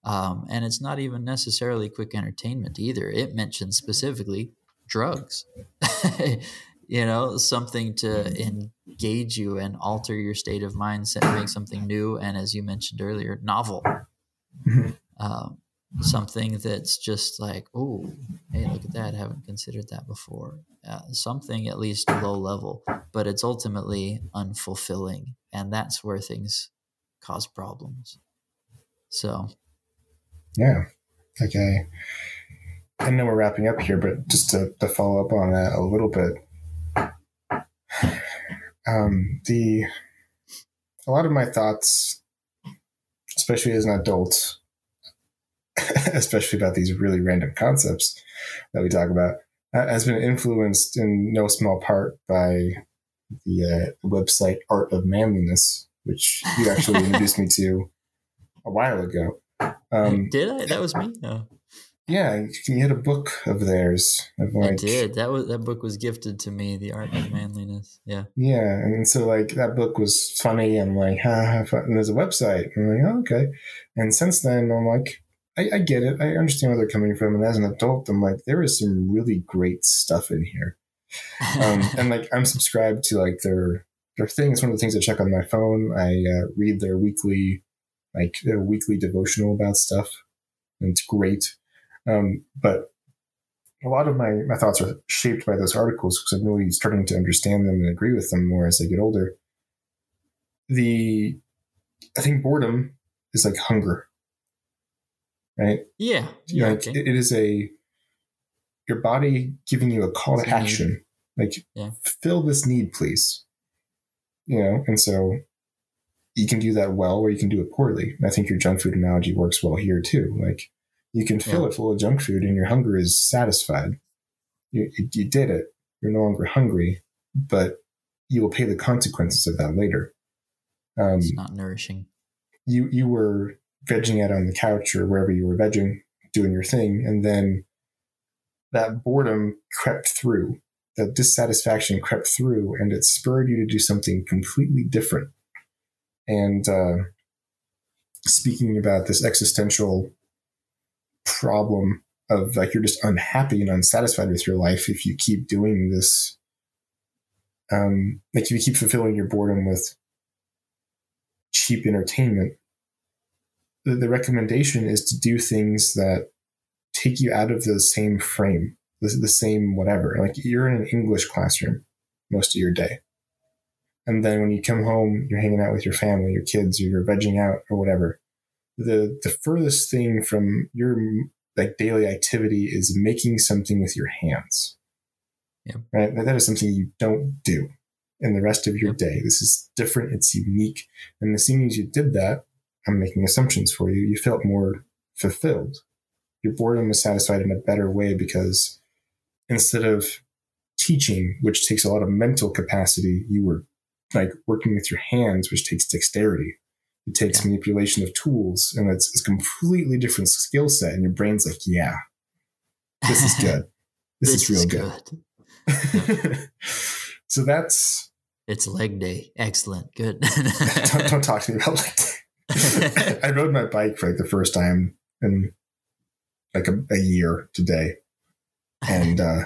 Um, and it's not even necessarily quick entertainment either. It mentions specifically drugs, you know, something to engage you and alter your state of mind, doing something new. And as you mentioned earlier, novel. Mm-hmm. Um, something that's just like, oh, hey, look at that. I haven't considered that before. Uh, something at least low level, but it's ultimately unfulfilling. And that's where things cause problems. So yeah. okay I, I know we're wrapping up here, but just to, to follow up on that a little bit, um, the a lot of my thoughts, especially as an adult, especially about these really random concepts that we talk about, uh, has been influenced in no small part by the uh, website Art of Manliness, which you actually introduced me to a while ago. Um, did I? That was me. No. Yeah, you had a book of theirs. Of like, I did. That was that book was gifted to me. The Art of Manliness. Yeah. Yeah, and so like that book was funny and like ha, ha and there's a website. I'm like, oh, okay. And since then, I'm like, I, I get it. I understand where they're coming from. And as an adult, I'm like, there is some really great stuff in here. Um, and like, I'm subscribed to like their their thing. It's One of the things I check on my phone. I uh, read their weekly like a weekly devotional about stuff. And it's great. Um, but a lot of my, my thoughts are shaped by those articles because I'm really starting to understand them and agree with them more as I get older. The, I think boredom is like hunger, right? Yeah. yeah like okay. it, it is a, your body giving you a call it's to action. Like, yeah. fill this need, please. You know, and so you can do that well or you can do it poorly. And I think your junk food analogy works well here too. Like you can fill yeah. it full of junk food and your hunger is satisfied. You, you did it. You're no longer hungry, but you will pay the consequences of that later. Um, it's not nourishing. You you were vegging out on the couch or wherever you were vegging, doing your thing, and then that boredom crept through. That dissatisfaction crept through, and it spurred you to do something completely different and uh, speaking about this existential problem of like you're just unhappy and unsatisfied with your life if you keep doing this um like if you keep fulfilling your boredom with cheap entertainment the, the recommendation is to do things that take you out of the same frame the, the same whatever like you're in an english classroom most of your day and then when you come home, you're hanging out with your family, your kids, or you're vegging out or whatever. The the furthest thing from your like daily activity is making something with your hands. Yep. Right. That is something you don't do in the rest of your yep. day. This is different. It's unique. And as soon as you did that, I'm making assumptions for you. You felt more fulfilled. Your boredom was satisfied in a better way because instead of teaching, which takes a lot of mental capacity, you were like working with your hands, which takes dexterity. It takes yeah. manipulation of tools, and it's, it's a completely different skill set. And your brain's like, yeah, this is good. This, this is real is good. good. so that's it's leg day. Excellent. Good. don't, don't, talk to me about leg day. I rode my bike for like the first time in like a, a year today. And uh,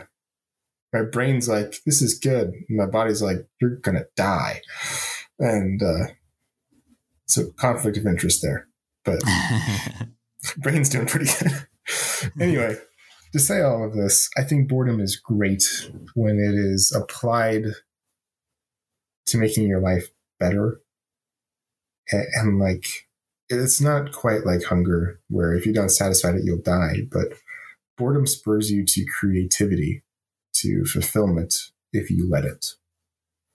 my brain's like, this is good. And my body's like, you're going to die. And uh, so conflict of interest there. But brain's doing pretty good. anyway, to say all of this, I think boredom is great when it is applied to making your life better. And, and, like, it's not quite like hunger, where if you don't satisfy it, you'll die. But boredom spurs you to creativity, to fulfillment, if you let it.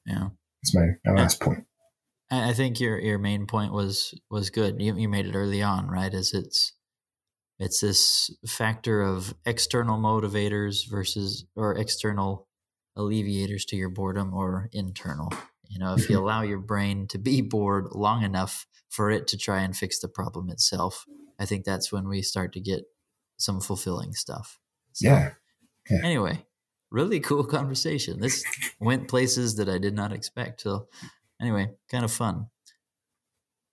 Yeah, that's my, my last point. I think your your main point was was good. You you made it early on, right? Is it's it's this factor of external motivators versus or external alleviators to your boredom or internal you know, if you mm-hmm. allow your brain to be bored long enough for it to try and fix the problem itself, I think that's when we start to get some fulfilling stuff. So, yeah. yeah. Anyway, really cool conversation. This went places that I did not expect. So, anyway, kind of fun.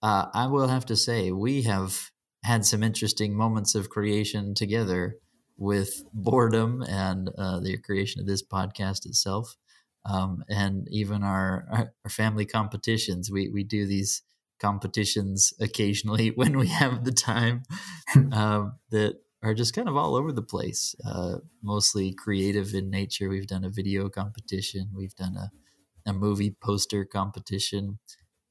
Uh, I will have to say, we have had some interesting moments of creation together with boredom and uh, the creation of this podcast itself um, and even our, our family competitions. We we do these competitions occasionally when we have the time um, that are just kind of all over the place. Uh, mostly creative in nature. We've done a video competition. We've done a a movie poster competition.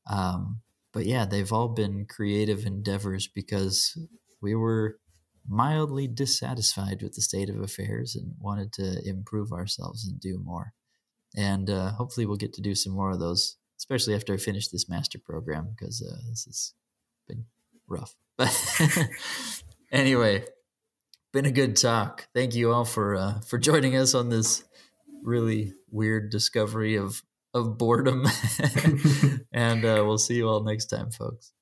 Um, but yeah, they've all been creative endeavors because we were mildly dissatisfied with the state of affairs and wanted to improve ourselves and do more and uh, hopefully we'll get to do some more of those, especially after I finish this master program because uh, this has been rough. But anyway, been a good talk. Thank you all for uh, for joining us on this really weird discovery of of boredom, and uh, we'll see you all next time, folks.